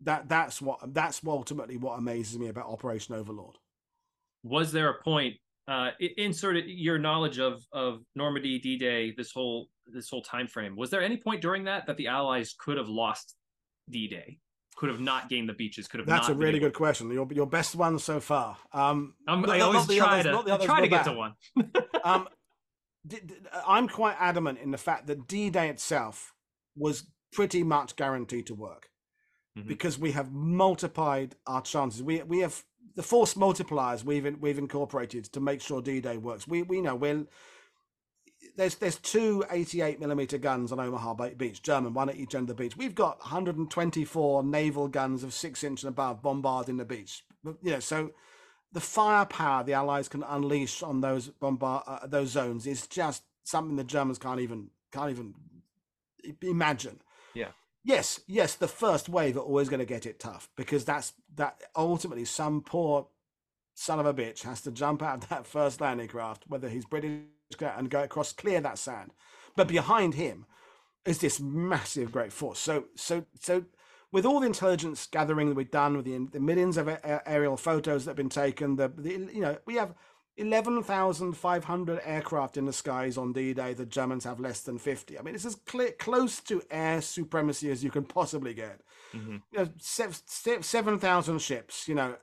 That that's what that's ultimately what amazes me about Operation Overlord. Was there a point uh, i- in sort of your knowledge of of Normandy, D Day, this whole this whole time frame? Was there any point during that that the Allies could have lost D Day, could have not gained the beaches, could have not. That's a really able- good question. Your your best one so far. Um, I'm, not- I always try others- to not the I others try to get bad. to one. um, I'm quite adamant in the fact that D-Day itself was pretty much guaranteed to work Mhm. because we have multiplied our chances. We we have the force multipliers we've in, we've incorporated to make sure D-Day works. We we know we're there's there's two 88 millimeter guns on Omaha Beach, German, one at each end of the beach. We've got 124 naval guns of six inch and above bombarding the beach. You know, so the firepower the Allies can unleash on those bombard uh, those zones is just something the Germans can't even can't even imagine. Yeah. Yes, yes, the first wave are always going to get it tough because that's that ultimately some poor son of a bitch has to jump out of that first landing craft, whether he's British and go across, clear that sand. But behind him is this massive, great force. So, so, so, with all the intelligence gathering that we've done, with the, the millions of a- aerial photos that have been taken, the, the you know, we have eleven thousand five hundred aircraft in the skies on D-Day. The Germans have less than fifty. I mean, it's as clear, close to air supremacy as you can possibly get Mhm. you know, sev- sev- seven thousand ships. You know,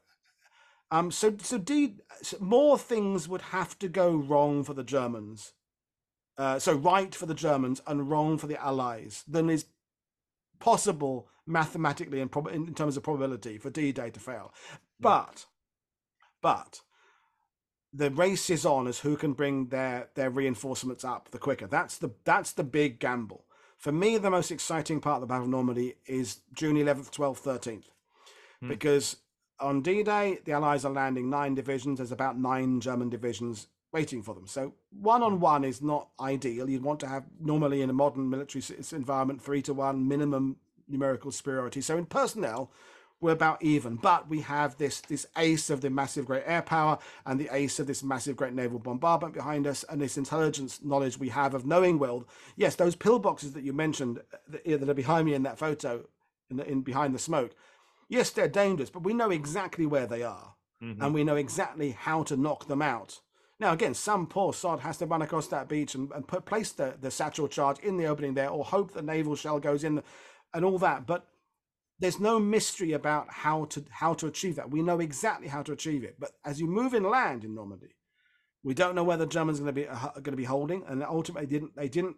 um, so so D so more things would have to go wrong for the Germans. Uh, so right for the Germans and wrong for the Allies than is possible mathematically and prob- in terms of probability for D-Day to fail. But, but the race is on as who can bring their their reinforcements up the quicker. That's the that's the big gamble. For me, the most exciting part of the Battle of Normandy is June 11th, 12th, 13th, Hmm. because on D-Day the Allies are landing nine divisions. There's about nine German divisions waiting for them. So one on one is not ideal. You'd want to have normally in a modern military environment three to one minimum numerical superiority. So in personnel, we're about even, but we have this this ace of the massive great air power and the ace of this massive great naval bombardment behind us, and this intelligence knowledge we have of knowing well. Yes, those pillboxes that you mentioned uh, that, that are behind me in that photo, in, the, in behind the smoke. Yes, they're dangerous, but we know exactly where they are Mhm. and we know exactly how to knock them out. Now, again, some poor sod has to run across that beach and, and put, place the, the satchel charge in the opening there, or hope the naval shell goes in, and all that. But there's no mystery about how to how to achieve that. We know exactly how to achieve it. But as you move inland in Normandy, we don't know where the Germans are going to be uh, going to be holding, and ultimately didn't they didn't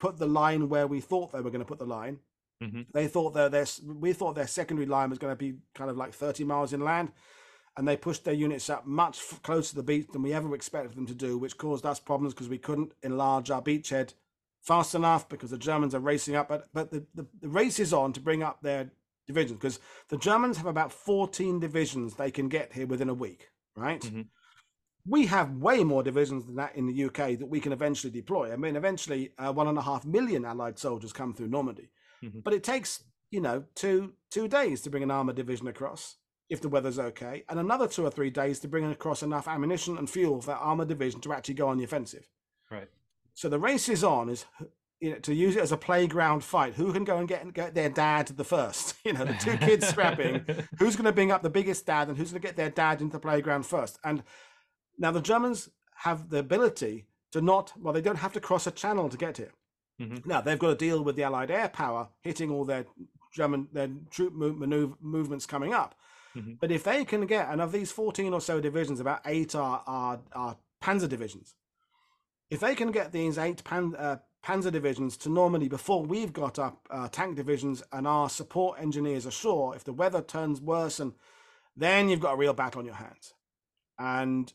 put the line where we thought they were going to put the line. Mhm. They thought their their we thought their secondary line was going to be kind of like 30 miles inland, and they pushed their units up much f- closer to the beach than we ever expected them to do, which caused us problems because we couldn't enlarge our beachhead fast enough because the Germans are racing up. But but the, the, the race is on to bring up their divisions because the Germans have about 14 divisions they can get here within a week, right? Mhm. We have way more divisions than that in the UK that we can eventually deploy. I mean, eventually, uh, one and a half million Allied soldiers come through Normandy, Mhm. but it takes you know two two days to bring an armored division across if the weather's okay, and another two or three days to bring across enough ammunition and fuel for that armored division to actually go on the offensive. Right. So the race is on is you know, to use it as a playground fight. Who can go and get get their dad the first? You know, the two kids scrapping. Who's going to bring up the biggest dad, and who's going to get their dad into the playground first? And now the Germans have the ability to not. Well, they don't have to cross a channel to get here. Mhm. Now they've got to deal with the Allied air power hitting all their German their troop maneuver, movements coming up. Mhm. But if they can get, and of these 14 or so divisions, about eight are, are, are panzer divisions. If they can get these eight pan, uh, panzer divisions to Normandy before we've got up uh, tank divisions and our support engineers ashore, if the weather turns worse, and then you've got a real battle on your hands. And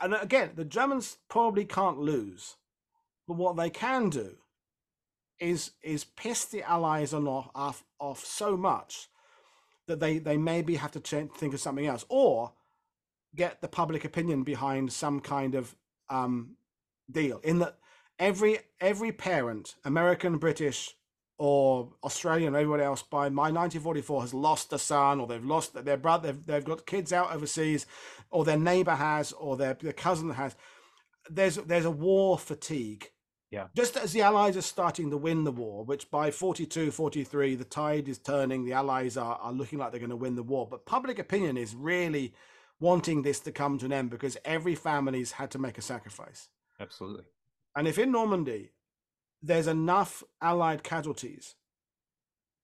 and again, the Germans probably can't lose, but what they can do is is piss the Allies off off, off so much that they they maybe have to change, think of something else, or get the public opinion behind some kind of um, deal. In that every every parent, American, British, or Australia and everybody else by my 1944 has lost a son or they've lost their brother, they've, they've got kids out overseas, or their neighbor has, or their, their cousin has. There's there's a war fatigue. Yeah. Just as the Allies are starting to win the war, which by 42, 43, the tide is turning, the Allies are, are looking like they're going to win the war. But public opinion is really wanting this to come to an end because every family's had to make a sacrifice. Absolutely. And if in Normandy there's enough Allied casualties,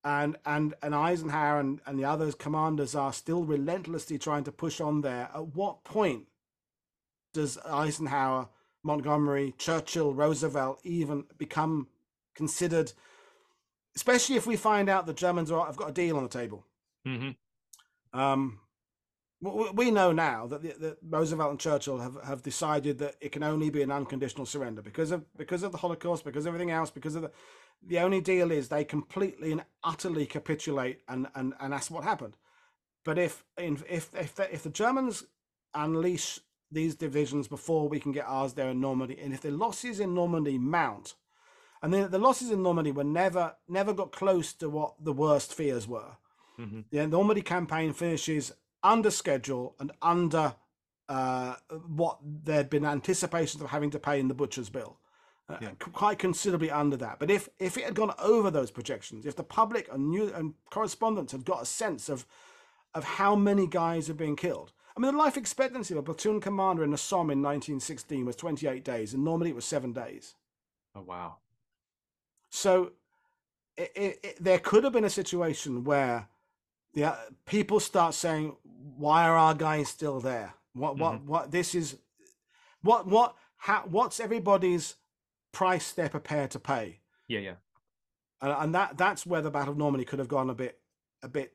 and and and Eisenhower and, and the others commanders are still relentlessly trying to push on there, at what point does Eisenhower, Montgomery, Churchill, Roosevelt even become considered? Especially if we find out the Germans are have got a deal on the table. Mm-hmm. Um, we know now that, the, that Roosevelt and Churchill have, have decided that it can only be an unconditional surrender because of because of the Holocaust, because of everything else, because of the the only deal is they completely and utterly capitulate, and and, and that's what happened. But if if if the, if the Germans unleash these divisions before we can get ours there in Normandy, and if the losses in Normandy mount, and then the losses in Normandy were never never got close to what the worst fears were. Mm-hmm. The Normandy campaign finishes under schedule and under uh, what there'd been anticipations of having to pay in the butcher's bill. Uh, yeah. Quite considerably under that. But if, if it had gone over those projections, if the public and new and correspondents had got a sense of of how many guys are being killed, I mean, the life expectancy of a platoon commander in the Somme in 1916 was 28 days, and normally it was seven days. Oh wow! So it, it, it, there could have been a situation where the uh, people start saying, "Why are our guys still there? What what mm-hmm. what? This is what what how what's everybody's price they're prepared to pay?" Yeah, yeah. And, and that that's where the Battle of Normandy could have gone a bit a bit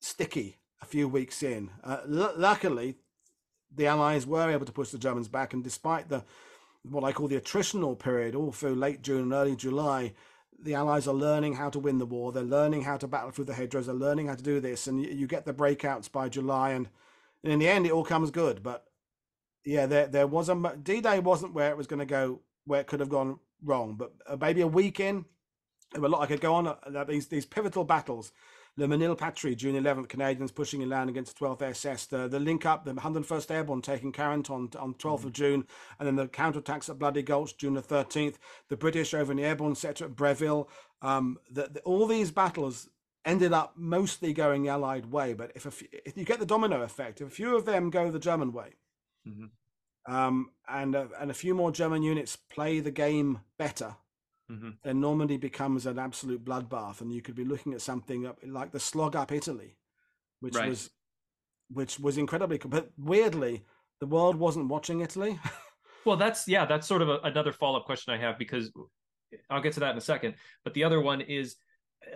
sticky a few weeks in. Uh, luckily, the Allies were able to push the Germans back, and despite the what I call the attritional period, all through late June and early July, the Allies are learning how to win the war. They're learning how to battle through the hedgerows. They're learning how to do this, and you, you get the breakouts by July, and, and, in the end, it all comes good. But yeah, there there was a D-Day wasn't where it was going to go, where it could have gone wrong. But uh, maybe a week in, there were a lot I could go on uh, these these pivotal battles Le Mesnil-Patry, June 11th, Canadians pushing inland against the 12th SS. The, the link up, the 101st Airborne taking Carentan on on 12th of June, and then the counterattacks at Bloody Gulch, June the 13th. The British over in the airborne sector at Breville. Um, the, the, all these battles ended up mostly going the Allied way. But if, few, if you get the domino effect, if a few of them go the German way, mm-hmm. um, and uh, and a few more German units play the game better, mm-hmm. then Normandy becomes an absolute bloodbath, and you could be looking at something like the slog up Italy, which right. was which was incredibly. But weirdly, the world wasn't watching Italy. well, that's yeah, that's sort of a, another follow up question I have because I'll get to that in a second. But the other one is.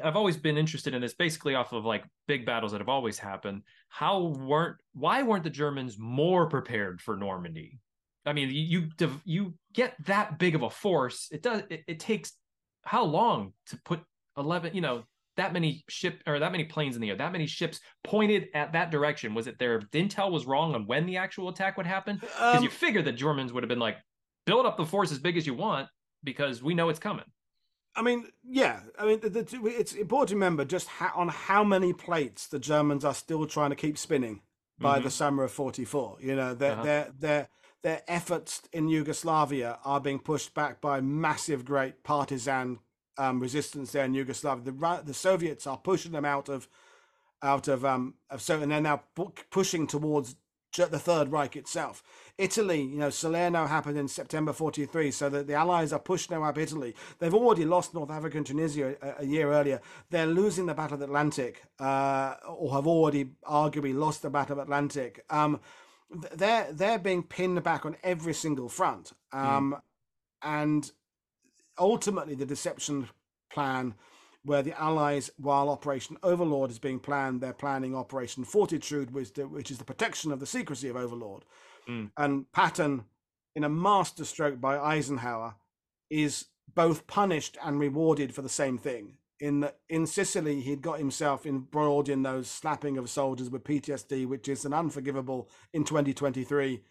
I've always been interested in this basically off of like big battles that have always happened. How weren't why weren't the Germans more prepared for Normandy? I mean, you you get that big of a force. It does. It, it takes how long to put eleven? You know, that many ship or that many planes in the air, that many ships pointed at that direction. Was it their intel was wrong on when the actual attack would happen? Because um, you figure the Germans would have been like, build up the force as big as you want because we know it's coming. I mean, yeah. I mean, the, the, it's important to remember just how, on how many plates the Germans are still trying to keep spinning by mm-hmm. the summer of '44. You know, they're uh-huh. they're they're their efforts in Yugoslavia are being pushed back by massive, great partisan um, resistance there in Yugoslavia. The, the Soviets are pushing them out of out of um of so, and they're now pushing towards the Third Reich itself. Italy, you know, Salerno happened in September 43, so that the Allies are pushing now up Italy. They've already lost North Africa and Tunisia a, a year earlier. They're losing the Battle of the Atlantic, uh, or have already arguably lost the Battle of Atlantic. Um, they're they're being pinned back on every single front, hmm. um, mm. and ultimately the deception plan, where the Allies, while Operation Overlord is being planned, they're planning Operation Fortitude, which, the, which is the protection of the secrecy of Overlord, mm. and Patton, in a masterstroke by Eisenhower, is both punished and rewarded for the same thing in in Sicily, he'd got himself embroiled in those slapping of soldiers with PTSD, which is an unforgivable in 2023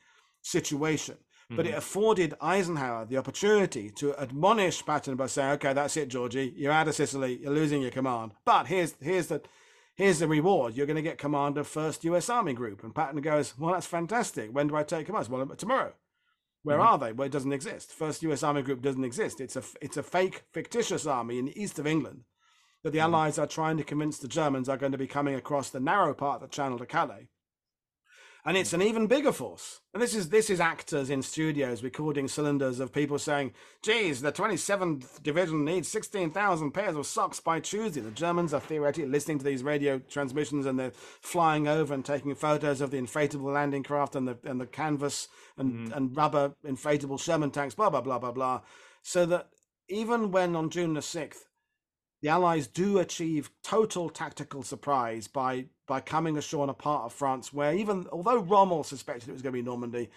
situation. but it afforded Eisenhower the opportunity to admonish Patton by saying, "Okay, that's it, Georgie. You're out of Sicily. You're losing your command. But here's here's the here's the reward. You're going to get command of First U.S. Army Group." And Patton goes, "Well, that's fantastic. When do I take command?" Well, tomorrow. Where Mhm. are they? Well, it doesn't exist. First U.S. Army Group doesn't exist. It's a it's a fake, fictitious army in the east of England that the Mhm. Allies are trying to convince the Germans are going to be coming across the narrow part of the Channel to Calais. And it's an even bigger force. And this is this is actors in studios recording cylinders of people saying, "Geez, the 27th Division needs 16,000 pairs of socks by Tuesday." The Germans are theoretically listening to these radio transmissions and they're flying over and taking photos of the inflatable landing craft and the and the canvas and, Mhm. and rubber inflatable Sherman tanks, blah blah blah blah blah. So that even when on June the 6th the Allies do achieve total tactical surprise by by coming ashore on a part of France where even although Rommel suspected it was going to be Normandy,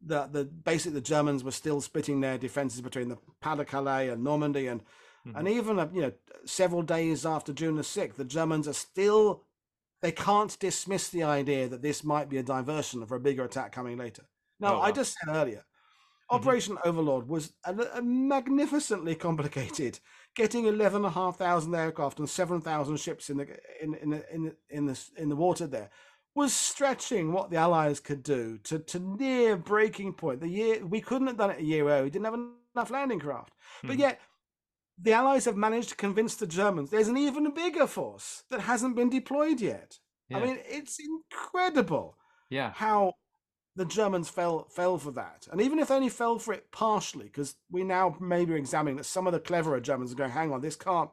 the the basically the Germans were still splitting their defenses between the Pas de Calais and Normandy, and Mhm. and even uh, you know several days after June the sixth, the Germans are still they can't dismiss the idea that this might be a diversion for a bigger attack coming later. Now, Oh, I just said earlier, Mhm. Operation Overlord was a, a magnificently complicated, getting eleven and a half thousand aircraft and seven thousand ships in the in in the, in the, in the in the water there was stretching what the Allies could do to to near breaking point. The year we couldn't have done it a year earlier. We didn't have enough landing craft, but Mhm. yet. The Allies have managed to convince the Germans there's an even bigger force that hasn't been deployed yet. I mean, it's incredible yeah. how the Germans fell fell for that, and even if they only fell for it partially, because we now maybe are examining that some of the cleverer Germans are going, "Hang on, this can't.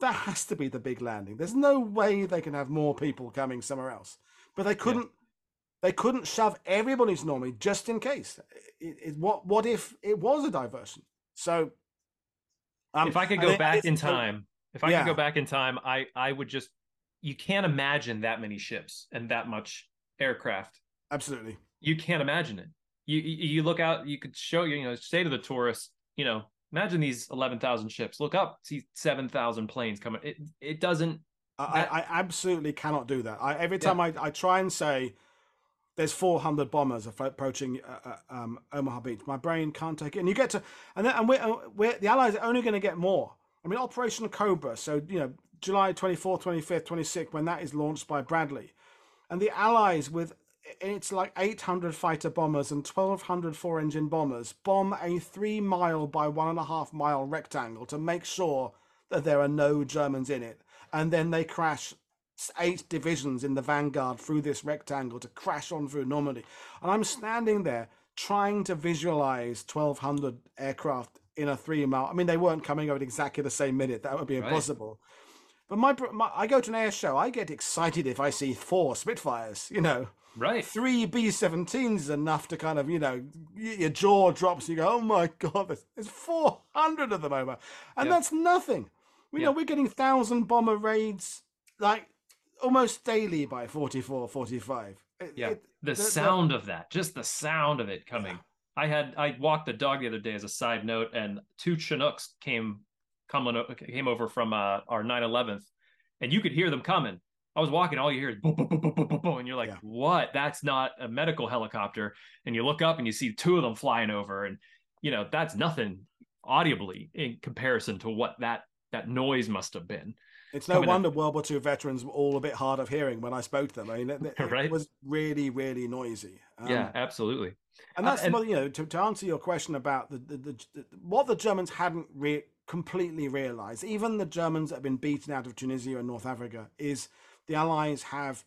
That has to be the big landing. There's no way they can have more people coming somewhere else." But they couldn't. They couldn't shove everybody's to Normandy just in case. It, it, what what if it was a diversion? So, um, if I could go back in time, if I Yeah. could go back in time, I I would just you can't imagine that many ships and that much aircraft. absolutely. You can't imagine it. You you, look out, you could show you know say to the tourists, you know, imagine these eleven thousand ships. Look up, see seven thousand planes coming. It it doesn't. I, That- I, absolutely cannot do that. I, every Yeah. time I, I try and say there's 400 bombers approaching uh, uh, um, Omaha Beach, my brain can't take it. And you get to, and then, and we're, uh, we're the Allies are only going to get more. I mean, Operation Cobra. So you know, July 24th, 25th, 26th, when that is launched by Bradley, and the Allies with it's like 800 fighter bombers and 1200 four engine bombers bomb a three mile by one and a half mile rectangle to make sure that there are no Germans in it. And then they crash eight divisions in the vanguard through this rectangle to crash on through Normandy. And I'm standing there trying to visualize 1200 aircraft in a three mile. I mean, they weren't coming over at exactly the same minute. That would be Right. impossible. But my, my, I go to an air show. I get excited if I see four Spitfires. You know, Right. three B-17s is enough to kind of, you know, your jaw drops. You go, oh my god, there's, there's 400 of them over, and Yeah. that's nothing. We Yeah. know we're getting thousand bomber raids like almost daily by 44, 45. It- Yeah. it- The the- sound of that, just the sound of it coming. I had I walked the dog the other day as a side note, and two Chinooks came coming came over from uh, our 911th, and you could hear them coming. I was walking, all you hear is boom, boom, boom, boom, boom, boom, boom, and you're like, Yeah. "What? That's not a medical helicopter." And you look up and you see two of them flying over, and you know that's nothing audibly in comparison to what that that noise must have been. It's no in. wonder World War II veterans were all a bit hard of hearing when I spoke to them. I mean, it, it Right. was really, really noisy. Um, yeah, absolutely. And Uh, that's and- well, you know to, to answer your question about the, the, the, the what the Germans hadn't re- completely realized, even the Germans that have been beaten out of Tunisia and North Africa, is the Allies have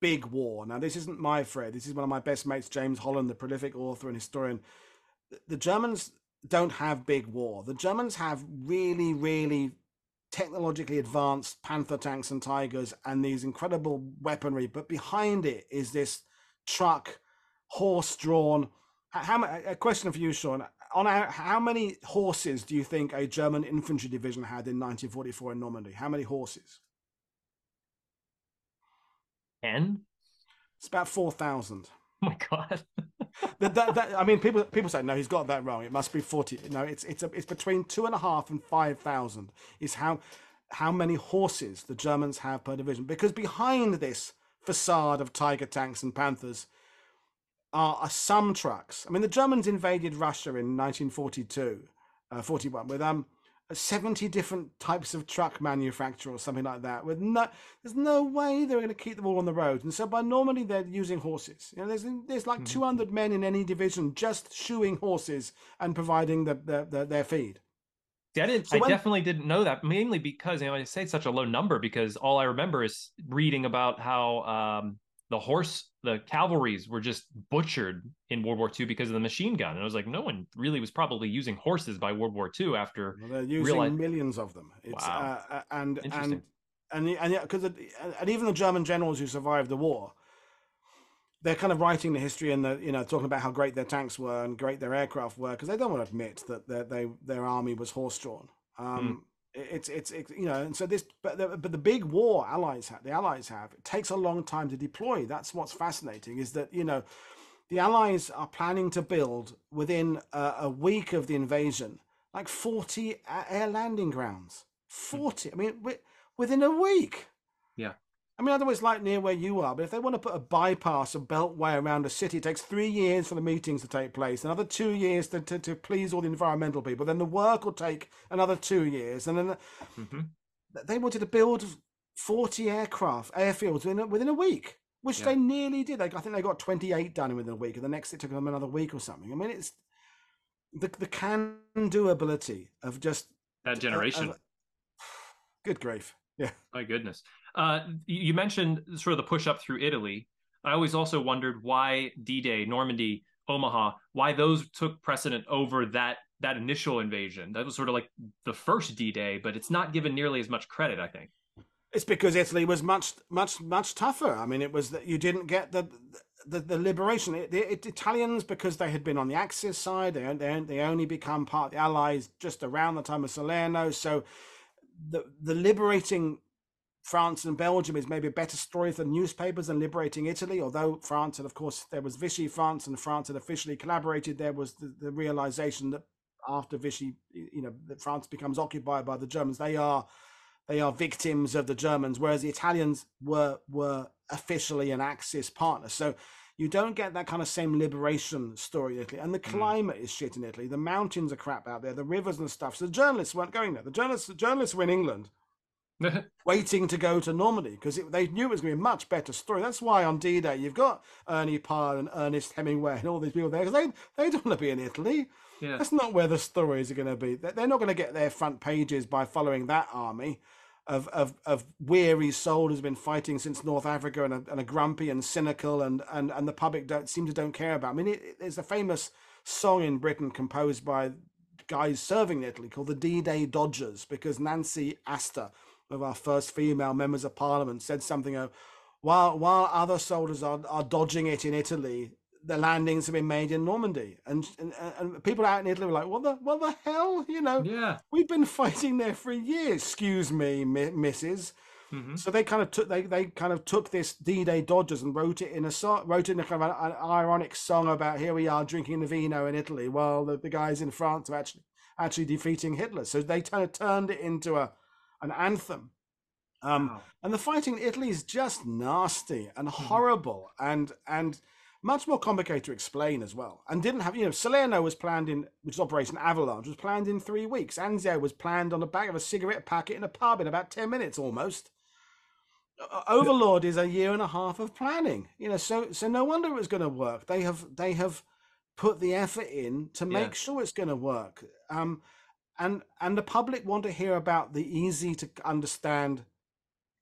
big war. Now, this isn't my Fred. This is one of my best mates, James Holland, the prolific author and historian. The- Germans don't have big war. The Germans have really, really technologically advanced Panther tanks and Tigers and these incredible weaponry. But behind it is this truck horse-drawn. How a question for you, Sean? On how many horses do you think a German infantry division had in 1944 in Normandy? How many horses? Ten? It's about four thousand. Oh my god. That, that, that, I mean, people people say no, he's got that wrong. It must be forty. No, it's it's a, it's between two and a half and five thousand. Is how how many horses the Germans have per division. Because behind this facade of Tiger tanks and Panthers, are, are some trucks. I mean, the Germans invaded Russia in 1942, uh, 41 with um 70 different types of truck manufacturer or something like that. With no, there's no way they're going to keep them all on the road. And so, by normally they're using horses. You know, there's there's like mm-hmm. 200 men in any division just shoeing horses and providing the, the, the their feed. See, I didn't. So I when, definitely didn't know that. Mainly because you know I say it's such a low number because all I remember is reading about how um, the horse, the cavalries were just butchered in World War II because of the machine gun. And I was like, no one really was probably using horses by World War II after well, they're using realized... millions of them. It's, wow. Uh, uh and and and and yeah, because and even the German generals who survived the war, they're kind of writing the history and the you know talking about how great their tanks were and great their aircraft were because they don't want to admit that their they, their army was horse drawn. Um, mm it's, it's, it's you know and so this but the, but the big war allies have the allies have it takes a long time to deploy. That's what's fascinating is that you know the allies are planning to build within a, a week of the invasion like 40 air landing grounds. Hmm. 40 i mean within a week I mean, I don't know it's like near where you are, but if they want to put a bypass, a beltway around a city, it takes three years for the meetings to take place, another two years to, to, to please all the environmental people. Then the work will take another two years. And then mm-hmm. they wanted to build 40 aircraft, airfields within a, within a week, which yeah. they nearly did. They, I think they got 28 done within a week, and the next it took them another week or something. I mean, it's the, the can do ability of just that generation. good grief. Yeah. My goodness. Uh, you mentioned sort of the push up through Italy. I always also wondered why D-Day, Normandy, Omaha, why those took precedent over that that initial invasion. That was sort of like the first D-Day, but it's not given nearly as much credit, I think. It's because Italy was much, much, much tougher. I mean, it was that you didn't get the the, the liberation. The, the, Italians, because they had been on the Axis side, they, they they only become part of the Allies just around the time of Salerno. So the the liberating France and Belgium is maybe a better story for newspapers than liberating Italy. Although France, and of course, there was Vichy France, and France had officially collaborated. There was the, the realization that after Vichy, you know, that France becomes occupied by the Germans, they are they are victims of the Germans, whereas the Italians were were officially an Axis partner. So you don't get that kind of same liberation story in Italy. And the mm. climate mm. is shit in Italy. The mountains are crap out there, the rivers and stuff. So the journalists weren't going there. The journalists the journalists were in England waiting to go to Normandy because they knew it was going to be a much better story. That's why on D-Day you've got Ernie Pyle and Ernest Hemingway and all these people there because they they don't want to be in Italy. Yeah. That's not where the stories are going to be. They're not going to get their front pages by following that army of of, of weary soldiers who've been fighting since North Africa and a, and a grumpy and cynical and, and, and the public don't seem to don't care about. I mean, it, there's a famous song in Britain composed by guys serving in Italy called the D-Day Dodgers because Nancy Astor of our first female members of parliament said something of while while other soldiers are, are dodging it in Italy, the landings have been made in Normandy, and, and and people out in Italy were like, "What the what the hell?" You know, yeah, we've been fighting there for years. Excuse me, Mrs. Mm-hmm. So they kind of took they, they kind of took this D-Day Dodgers and wrote it in a song, wrote it in a kind of an, an, ironic song about here we are drinking the vino in Italy while the, the guys in France are actually actually defeating Hitler. So they kind of turned it into a an anthem. Um, wow. And the fighting in Italy is just nasty and mm-hmm. horrible and and much more complicated to explain as well. And didn't have, you know, Salerno was planned in, which is Operation Avalanche, was planned in three weeks. Anzio was planned on the back of a cigarette packet in a pub in about 10 minutes almost. Overlord is a year and a half of planning, you know, so so no wonder it was going to work. They have they have put the effort in to make yeah. sure it's going to work. Um, and and the public want to hear about the easy to understand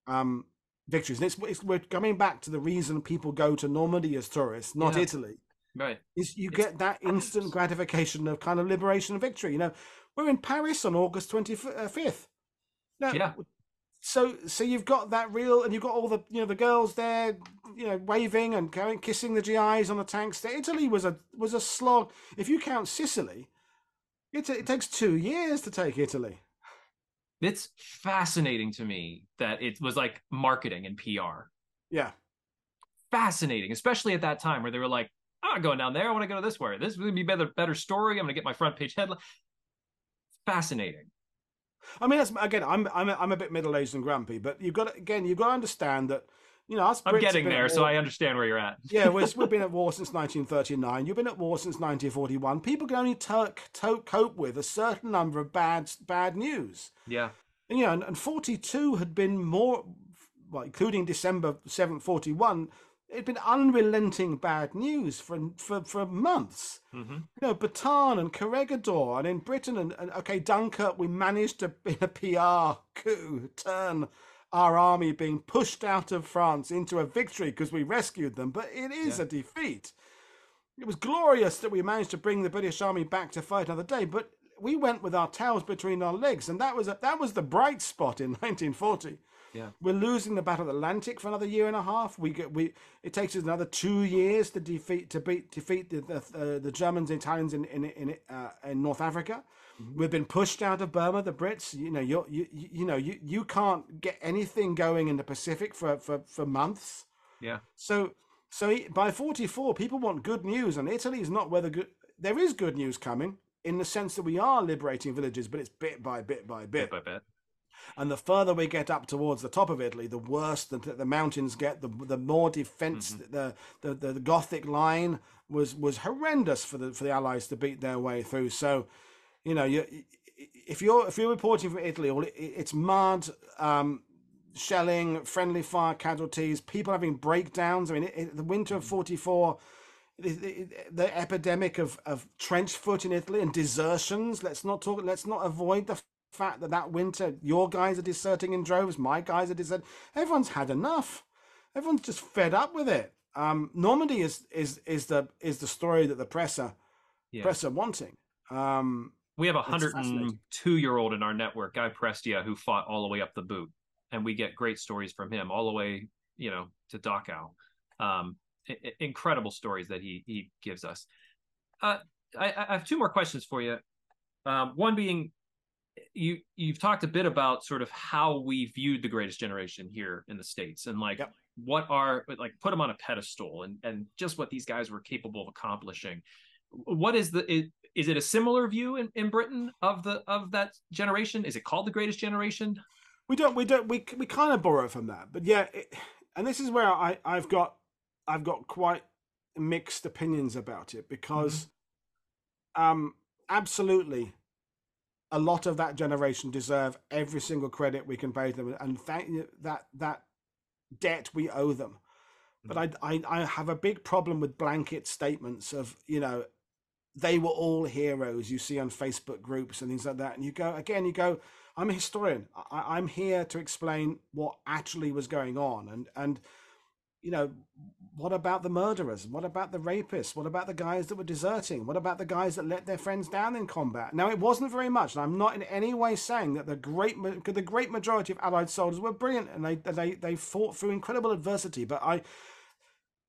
um, victories. And it's, it's, we're coming back to the reason people go to Normandy as tourists, not yeah. Italy. Right. Is you it's, get that instant gratification of kind of liberation and victory. You know, we're in Paris on August twenty fifth. Now, yeah. So, so you've got that real, and you've got all the, you know, the girls there, you know, waving and going, kissing the GIs on the tanks. Italy was a was a slog. If you count Sicily, it, it takes two years to take Italy. It's fascinating to me that it was like marketing and PR. Yeah. Fascinating, especially at that time where they were like, I'm not going down there. I want to go this way. This is going to be better, better story. I'm going to get my front page headline. Fascinating. I mean, that's again, I'm I'm a, I'm a bit middle aged and grumpy, but you've got to, again, you've got to understand that you know, us I'm Brits getting have been there, so I understand where you're at. yeah, we're, we've been at war since 1939. You've been at war since 1941. People can only to, to, cope with a certain number of bad bad news. Yeah. And, you know, and, and 42 had been more, well, including December 7th, 41, it'd been unrelenting bad news for for, for months. hmm You know, Bataan and Corregidor, and in Britain, and, and okay, Dunkirk, we managed to, in a PR coup, turn our army being pushed out of France into a victory because we rescued them, but it is Yeah. a defeat. It was glorious that we managed to bring the British army back to fight another day, but we went with our tails between our legs, and that was a, that was the bright spot in 1940. Yeah. We're losing the Battle of the Atlantic for another year and a half. We get we it takes us another two years to defeat to beat defeat the the, uh, the Germans and Italians in in in, uh, in North Africa. Mm-hmm. We've been pushed out of Burma. The Brits, you know, you you you know you you can't get anything going in the Pacific for for for months. Yeah. So so by 44, people want good news, and Italy is not where the good. There is good news coming in the sense that we are liberating villages, but it's bit by bit by bit. Bit by bit. And the further we get up towards the top of Italy, the worse the, the mountains get. The the more defense mm-hmm. the, the, the the Gothic line was was horrendous for the for the Allies to beat their way through. So, you know, you if you're if you're reporting from Italy, all it's mud, um, shelling, friendly fire casualties, people having breakdowns. I mean, it, it, the winter of '44. The, the, the epidemic of, of trench foot in Italy and desertions. Let's not talk. Let's not avoid the fact that that winter your guys are deserting in droves, my guys are deserting. Everyone's had enough. Everyone's just fed up with it. Um, Normandy is is is the is the story that the press are Yeah. press are wanting. Um, We have a 102 year old in our network, Guy Prestia, who fought all the way up the boot, and we get great stories from him all the way, you know, to Dachau. Um, i- incredible stories that he he gives us. Uh, I, I have two more questions for you. Um, one being, you you've talked a bit about sort of how we viewed the Greatest Generation here in the states, and like Yep. what are like put them on a pedestal, and and just what these guys were capable of accomplishing. What is the is, it a similar view in, in Britain of the of that generation? Is it called the Greatest Generation? we don't we don't we we kind of borrow from that, but yeah, it, and this is where I I've got I've got quite mixed opinions about it because, um, absolutely, a lot of that generation deserve every single credit we can pay them, and thank that that debt we owe them. But I, I I have a big problem with blanket statements of you know they were all heroes you see on Facebook groups and things like that, and you go again you go I'm a historian. I, I'm here to explain what actually was going on, and and you know, what about the murderers? What about the rapists? What about the guys that were deserting? What about the guys that let their friends down in combat? Now, it wasn't very much, and I'm not in any way saying that the great the great majority of Allied soldiers were brilliant and they they they fought through incredible adversity. But I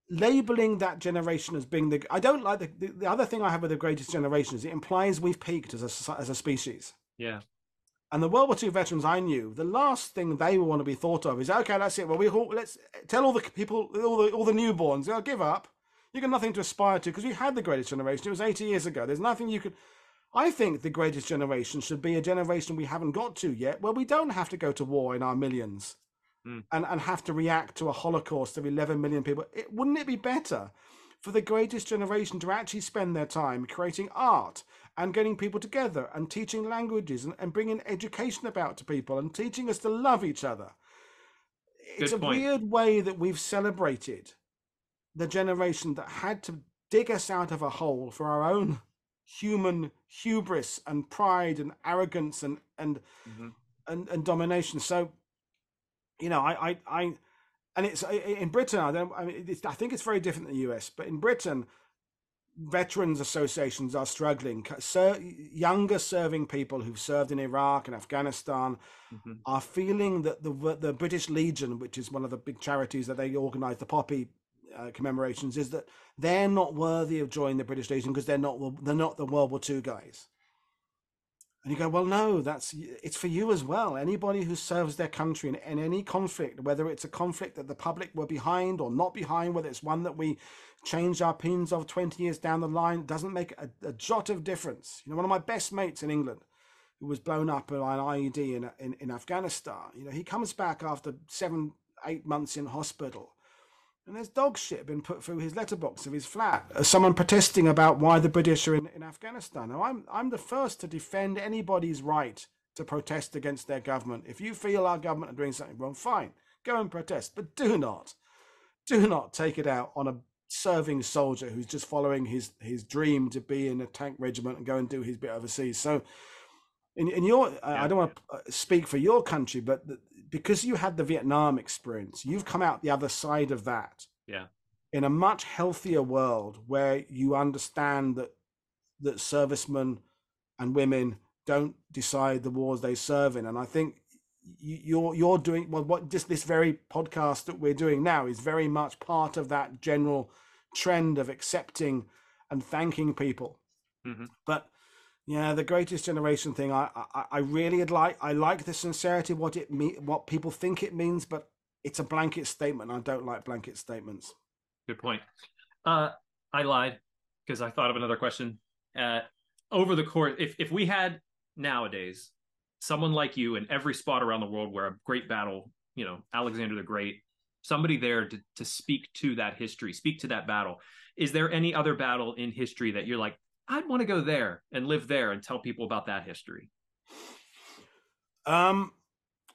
labeling that generation as being the I don't like the the, the other thing I have with the greatest generation is it implies we've peaked as a as a species. Yeah, And the World War II veterans I knew, the last thing they want to be thought of is, okay, that's it. Well, we all, let's tell all the people, all the all the newborns, oh, give up. You got nothing to aspire to because we had the greatest generation. It was 80 years ago. There's nothing you could. I think the greatest generation should be a generation we haven't got to yet, where we don't have to go to war in our millions Hmm. and, and have to react to a holocaust of 11 million people. It, wouldn't it be better for the greatest generation to actually spend their time creating art and getting people together and teaching languages and, and bringing education about to people and teaching us to love each other? It's Good a point. weird way that we've celebrated the generation that had to dig us out of a hole for our own human hubris and pride and arrogance and and Mhm. and, and domination. So, you know, I I, I and it's in Britain. I don't. I mean, it's, I think it's very different in the US, but in Britain, veterans associations are struggling. Ser, younger serving people who've served in Iraq and Afghanistan Mhm. are feeling that the the British Legion, which is one of the big charities that they organise the Poppy uh, commemorations, is that they're not worthy of joining the British Legion because they're not they're not the World War II guys. And you go, well, no, that's it's for you as well. Anybody who serves their country in, in any conflict, whether it's a conflict that the public were behind or not behind, whether it's one that we change our opinions of 20 years down the line, doesn't make a, a jot of difference. You know, one of my best mates in England, who was blown up by an IED in, in, in Afghanistan, you know, he comes back after seven eight months in hospital. And there's dog shit been put through his letterbox of his flat. Uh, someone protesting about why the British are in, in Afghanistan. Now, I'm, I'm the first to defend anybody's right to protest against their government. If you feel our government are doing something wrong, fine, go and protest. But do not, do not take it out on a serving soldier who's just following his, his dream to be in a tank regiment and go and do his bit overseas. So, in, in your, yeah. I don't want to uh, speak for your country, but because you had the Vietnam experience, you've come out the other side of that. Yeah. In a much healthier world where you understand that that servicemen and women don't decide the wars they serve in, and I think you're you're doing well. What just this very podcast that we're doing now is very much part of that general trend of accepting and thanking people. Mm-hmm. But yeah, the greatest generation thing. I, I, I really like. I like the sincerity, what it mean, what people think it means, but it's a blanket statement. I don't like blanket statements. Good point. Uh, I lied because I thought of another question. Uh, over the course, if if we had nowadays someone like you in every spot around the world where a great battle, you know, Alexander the Great, somebody there to to speak to that history, speak to that battle. Is there any other battle in history that you're like, I'd want to go there and live there and tell people about that history. Um,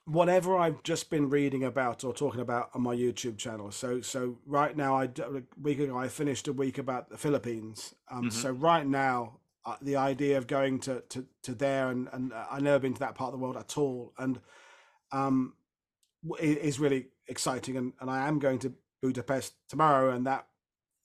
whatever I've just been reading about or talking about on my YouTube channel. So, so right now, I a week ago I finished a week about the Philippines. Um, mm-hmm. so right now, uh, the idea of going to to to there and and I've never been to that part of the world at all, and um, is really exciting. And and I am going to Budapest tomorrow, and that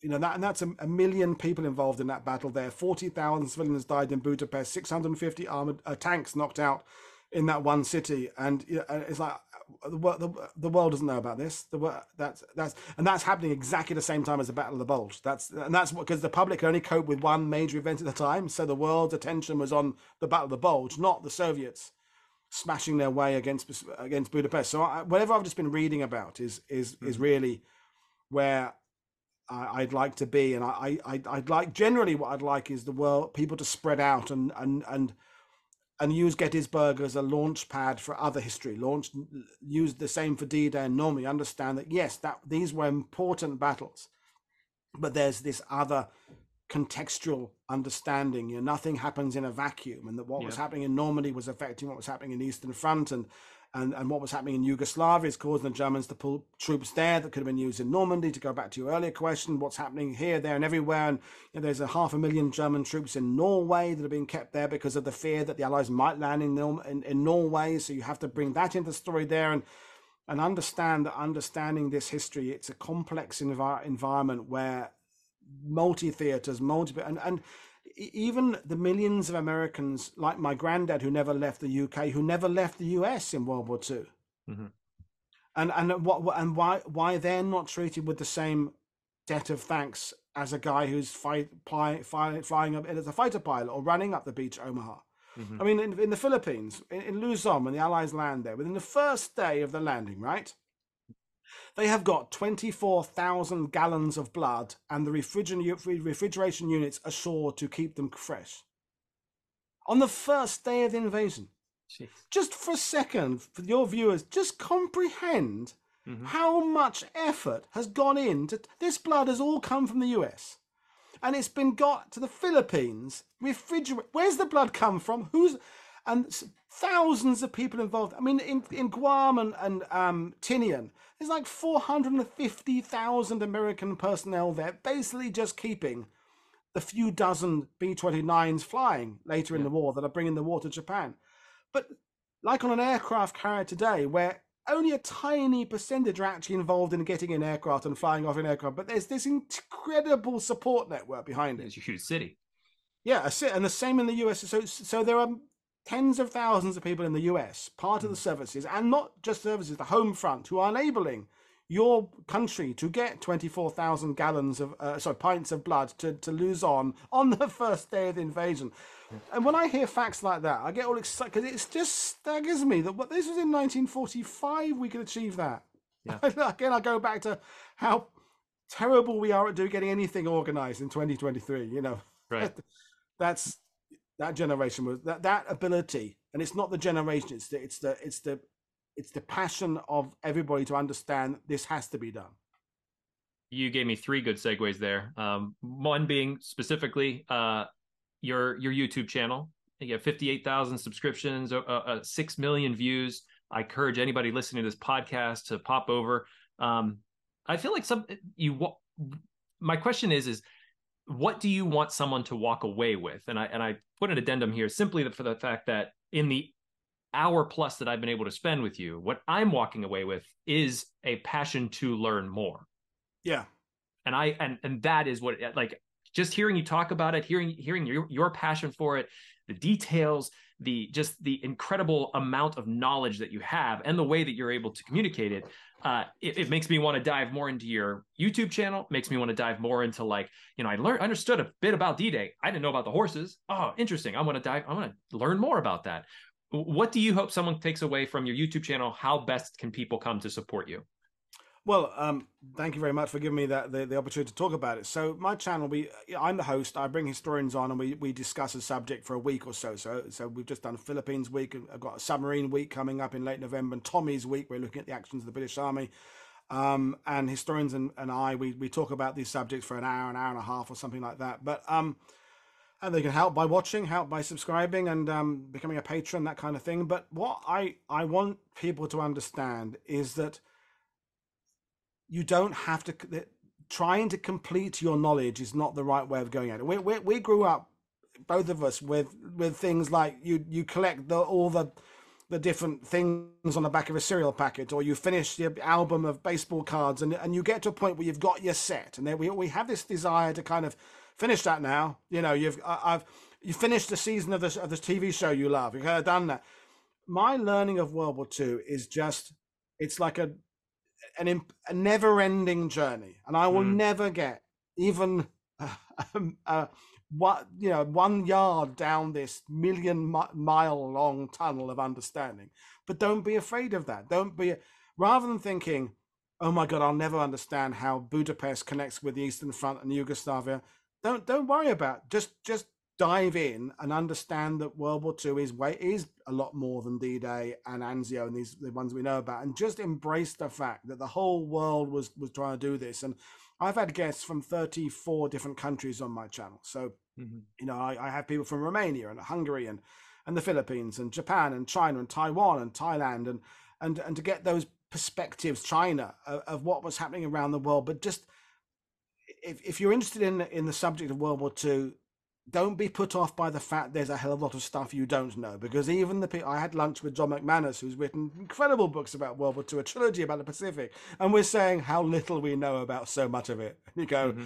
you know that and that's a, a, million people involved in that battle there. 40,000 civilians died in Budapest 650 armored uh, tanks knocked out in that one city. And you know, it's like the, the, the world doesn't know about this. The that's that's and that's happening exactly the same time as the battle of the bulge. That's and that's what because the public can only cope with one major event at a time. So the world's attention was on the battle of the bulge not the soviets smashing their way against against budapest. So I, whatever i've just been reading about is is mm-hmm. is really where I, would like to be, and I, I, I'd like generally what I'd like is the world people to spread out and and and and use Gettysburg as a launch pad for other history. Launch use the same for D-Day and normally understand that yes, that these were important battles, but there's this other contextual understanding. You know, nothing happens in a vacuum, and that what yeah. was happening in Normandy was affecting what was happening in Eastern Front, and and, and what was happening in Yugoslavia is causing the Germans to pull troops there that could have been used in Normandy. To go back to your earlier question, what's happening here, there, and everywhere, and you know, there's a half a million German troops in Norway that are being kept there because of the fear that the Allies might land in, in, in Norway. So you have to bring that into the story there, and and understand that understanding this history, it's a complex envir- environment where multi theaters, multi and and even the millions of Americans, like my granddad, who never left the UK, who never left the US in World War II, mm-hmm. and and what and why why they're not treated with the same debt of thanks as a guy who's fight, fly, fly, flying up as a fighter pilot or running up the beach Omaha. Mm-hmm. I mean, in, in, the Philippines, in, in Luzon, when the Allies land there, within the first day of the landing, right? They have got 24,000 gallons of blood, and the refrigeration units ashore to keep them fresh. On the first day of the invasion. Jeez. Just for a second, for your viewers, just comprehend mm-hmm. how much effort has gone into this blood has all come from the US. And it's been got to the Philippines. Refrigerate. Where's the blood come from? Who's and thousands of people involved. I mean, in, in Guam and, and um, Tinian, there's like 450,000 American personnel there, basically just keeping the few dozen B 29s flying later yeah. in the war that are bringing the war to Japan. But like on an aircraft carrier today, where only a tiny percentage are actually involved in getting an aircraft and flying off an aircraft, but there's this incredible support network behind it. It's a huge city. Yeah, and the same in the US. So, so there are tens of thousands of people in the US, part of the hmm. services, and not just services, the home front, who are enabling your country to get 24,000 gallons of, uh, sorry, pints of blood to, to Luzon on on the first day of the invasion. And when I hear facts like that, I get all excited because it just staggers me that what this was in 1945 we could achieve that. Yeah. Again, I go back to how terrible we are at doing getting anything organized in 2023. You know, right? That's that generation was that that ability, and it's not the generation. It's the it's the it's the it's the passion of everybody to understand this has to be done. You gave me three good segues there. Um, one being specifically uh, your your YouTube channel. You have fifty eight thousand subscriptions, uh, uh, six million views. I encourage anybody listening to this podcast to pop over. Um, I feel like some you. My question is is what do you want someone to walk away with? And I and I put an addendum here simply for the fact that in the hour plus that I've been able to spend with you, what I'm walking away with is a passion to learn more. Yeah. And I and and that is what like just hearing you talk about it, hearing hearing your your passion for it, the details, the just the incredible amount of knowledge that you have and the way that you're able to communicate it uh, it, it, makes me want to dive more into your YouTube channel. Makes me want to dive more into like, you know, I learned, understood a bit about D-Day. I didn't know about the horses. Oh, interesting. I want to dive. I want to learn more about that. What do you hope someone takes away from your YouTube channel? How best can people come to support you? Well, um, thank you very much for giving me that the, the opportunity to talk about it. So, my channel, we I'm the host. I bring historians on, and we, we discuss a subject for a week or so. So, so we've just done Philippines week. I've got a submarine week coming up in late November, and Tommy's week. We're looking at the actions of the British Army. Um, and historians and, and I, we, we talk about these subjects for an hour, an hour and a half, or something like that. But um, and they can help by watching, help by subscribing, and um, becoming a patron, that kind of thing. But what I I want people to understand is that you don't have to trying to complete your knowledge is not the right way of going at it. We, we, we grew up, both of us, with with things like you you collect the all the the different things on the back of a cereal packet, or you finish the album of baseball cards, and and you get to a point where you've got your set, and then we we have this desire to kind of finish that now. You know, you've I've you finished the season of this of this TV show you love. You've kind of done that. My learning of World War II is just it's like a an a never-ending journey, and I will mm. never get even um, uh, what you know one yard down this million mile long tunnel of understanding. But don't be afraid of that. Don't be rather than thinking, "Oh my God, I'll never understand how Budapest connects with the Eastern Front and Yugoslavia." Don't don't worry about. It. Just just dive in and understand that World War II is way is a lot more than D-Day and Anzio and these the ones we know about, and just embrace the fact that the whole world was was trying to do this. And I've had guests from 34 different countries on my channel, so mm-hmm. you know I, I have people from Romania and Hungary and and the Philippines and Japan and China and Taiwan and Thailand and and and to get those perspectives, China of, of what was happening around the world, but just if, if you're interested in in the subject of World War II, don't be put off by the fact there's a hell of a lot of stuff you don't know because even the people I had lunch with John McManus who's written incredible books about World War II, a trilogy about the Pacific, and we're saying how little we know about so much of it. You go, mm-hmm.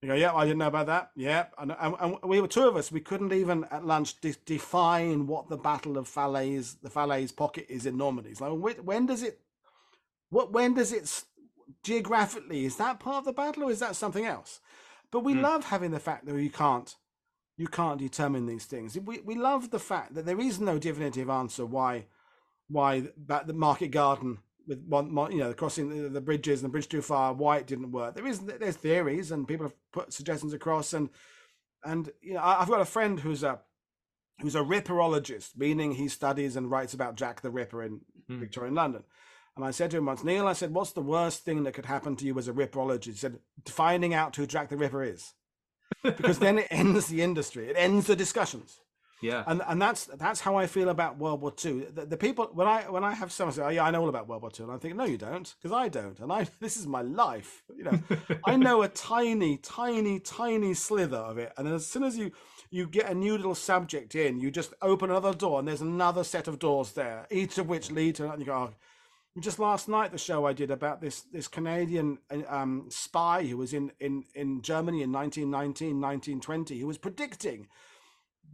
you go, yeah, I didn't know about that. Yeah, and, and, and, we were two of us. We couldn't even at lunch de- define what the Battle of Falaise, the Falaise pocket is in Normandy. It's like when, when does it? What when does it geographically? Is that part of the battle or is that something else? But we mm. love having the fact that you can't you can't determine these things. We we love the fact that there is no definitive answer why why that the Market Garden with one you know the crossing the, the, bridges and the bridge too far why it didn't work. There is there's theories and people have put suggestions across and and you know I've got a friend who's a who's a ripperologist, meaning he studies and writes about Jack the Ripper in hmm. Victorian London. And I said to him once, Neil, I said, what's the worst thing that could happen to you as a ripperologist? He said, finding out who Jack the Ripper is because then it ends the industry. It ends the discussions. Yeah, and and that's that's how I feel about World War II. The, the people when I when I have someone say, "Oh yeah, I know all about World War II," and I think, "No, you don't," because I don't, and I this is my life. You know, I know a tiny, tiny, tiny slither of it, and as soon as you you get a new little subject in, you just open another door, and there's another set of doors there, each of which lead to. And you go, oh, just last night the show I did about this this Canadian um, spy who was in, in, in Germany in 1919, 1920, who was predicting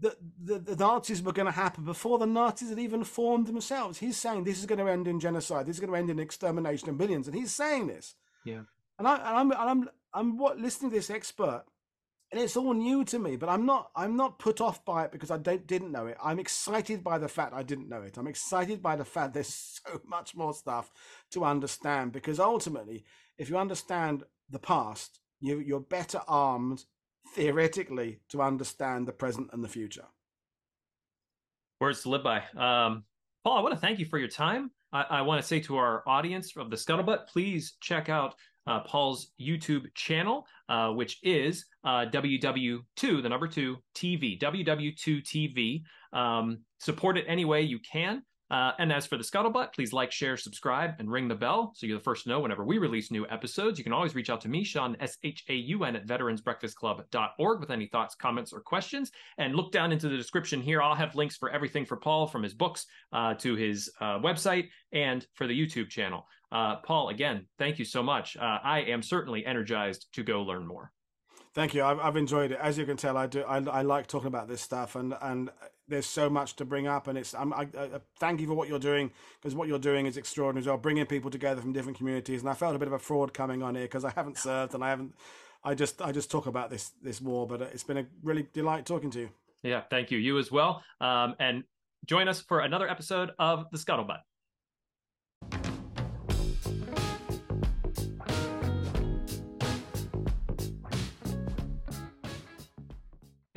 that the, the Nazis were going to happen before the Nazis had even formed themselves. He's saying this is going to end in genocide. This is going to end in extermination of millions, and he's saying this. Yeah. And I and I'm and I'm I'm what listening to this expert and it's all new to me but i'm not i'm not put off by it because i don't, didn't know it. I'm excited by the fact i didn't know it. I'm excited by the fact there's so much more stuff to understand because ultimately if you understand the past you, you're better armed theoretically to understand the present and the future. Words to live by. Um, paul i want to thank you for your time. I, I want to say to our audience of the Scuttlebutt, please check out uh, Paul's YouTube channel, uh, which is uh, WW2, the number two TV, WW2 TV. Um, support it any way you can. Uh, and as for the scuttlebutt, please like, share, subscribe, and ring the bell so you're the first to know whenever we release new episodes. You can always reach out to me, Shaun, S H A U N, at veteransbreakfastclub.org with any thoughts, comments, or questions. And look down into the description here. I'll have links for everything for Paul from his books uh, to his uh, website and for the YouTube channel. Uh, Paul, again, thank you so much. Uh, I am certainly energized to go learn more. Thank you. I've, I've enjoyed it. As you can tell, I do. I, I like talking about this stuff, and and there's so much to bring up. And it's I'm, I, I thank you for what you're doing because what you're doing is extraordinary as well, bringing people together from different communities. And I felt a bit of a fraud coming on here because I haven't served and I haven't. I just I just talk about this this war, but it's been a really delight talking to you. Yeah, thank you. You as well. Um, and join us for another episode of the Scuttlebutt.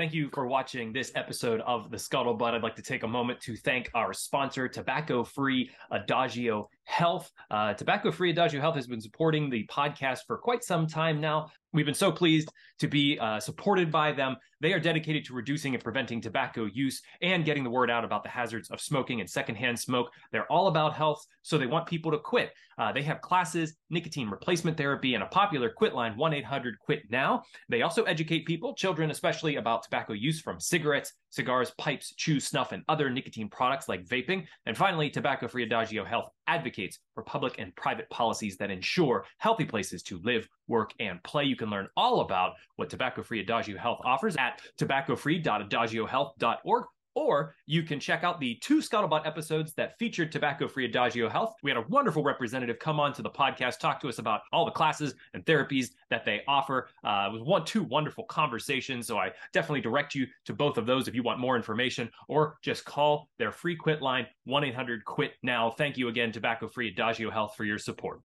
Thank you for watching this episode of The Scuttlebutt. I'd like to take a moment to thank our sponsor, Tobacco Free Adagio Health. Uh, Tobacco Free Adagio Health has been supporting the podcast for quite some time now. We've been so pleased to be uh, supported by them. They are dedicated to reducing and preventing tobacco use and getting the word out about the hazards of smoking and secondhand smoke. They're all about health, so they want people to quit. Uh, they have classes, nicotine replacement therapy, and a popular quit line 1 800 Quit Now. They also educate people, children especially, about tobacco use from cigarettes, cigars, pipes, chew, snuff, and other nicotine products like vaping. And finally, Tobacco Free Adagio Health advocates for public and private policies that ensure healthy places to live, work, and play. You can learn all about what Tobacco Free Adagio Health offers at tobaccofree.adagiohealth.org or you can check out the two Scuttlebutt episodes that featured tobacco free Adagio Health. We had a wonderful representative come on to the podcast, talk to us about all the classes and therapies that they offer. Uh, it was one, two wonderful conversations. So I definitely direct you to both of those if you want more information or just call their free quit line 1 800 quit now. Thank you again, tobacco free Adagio Health, for your support.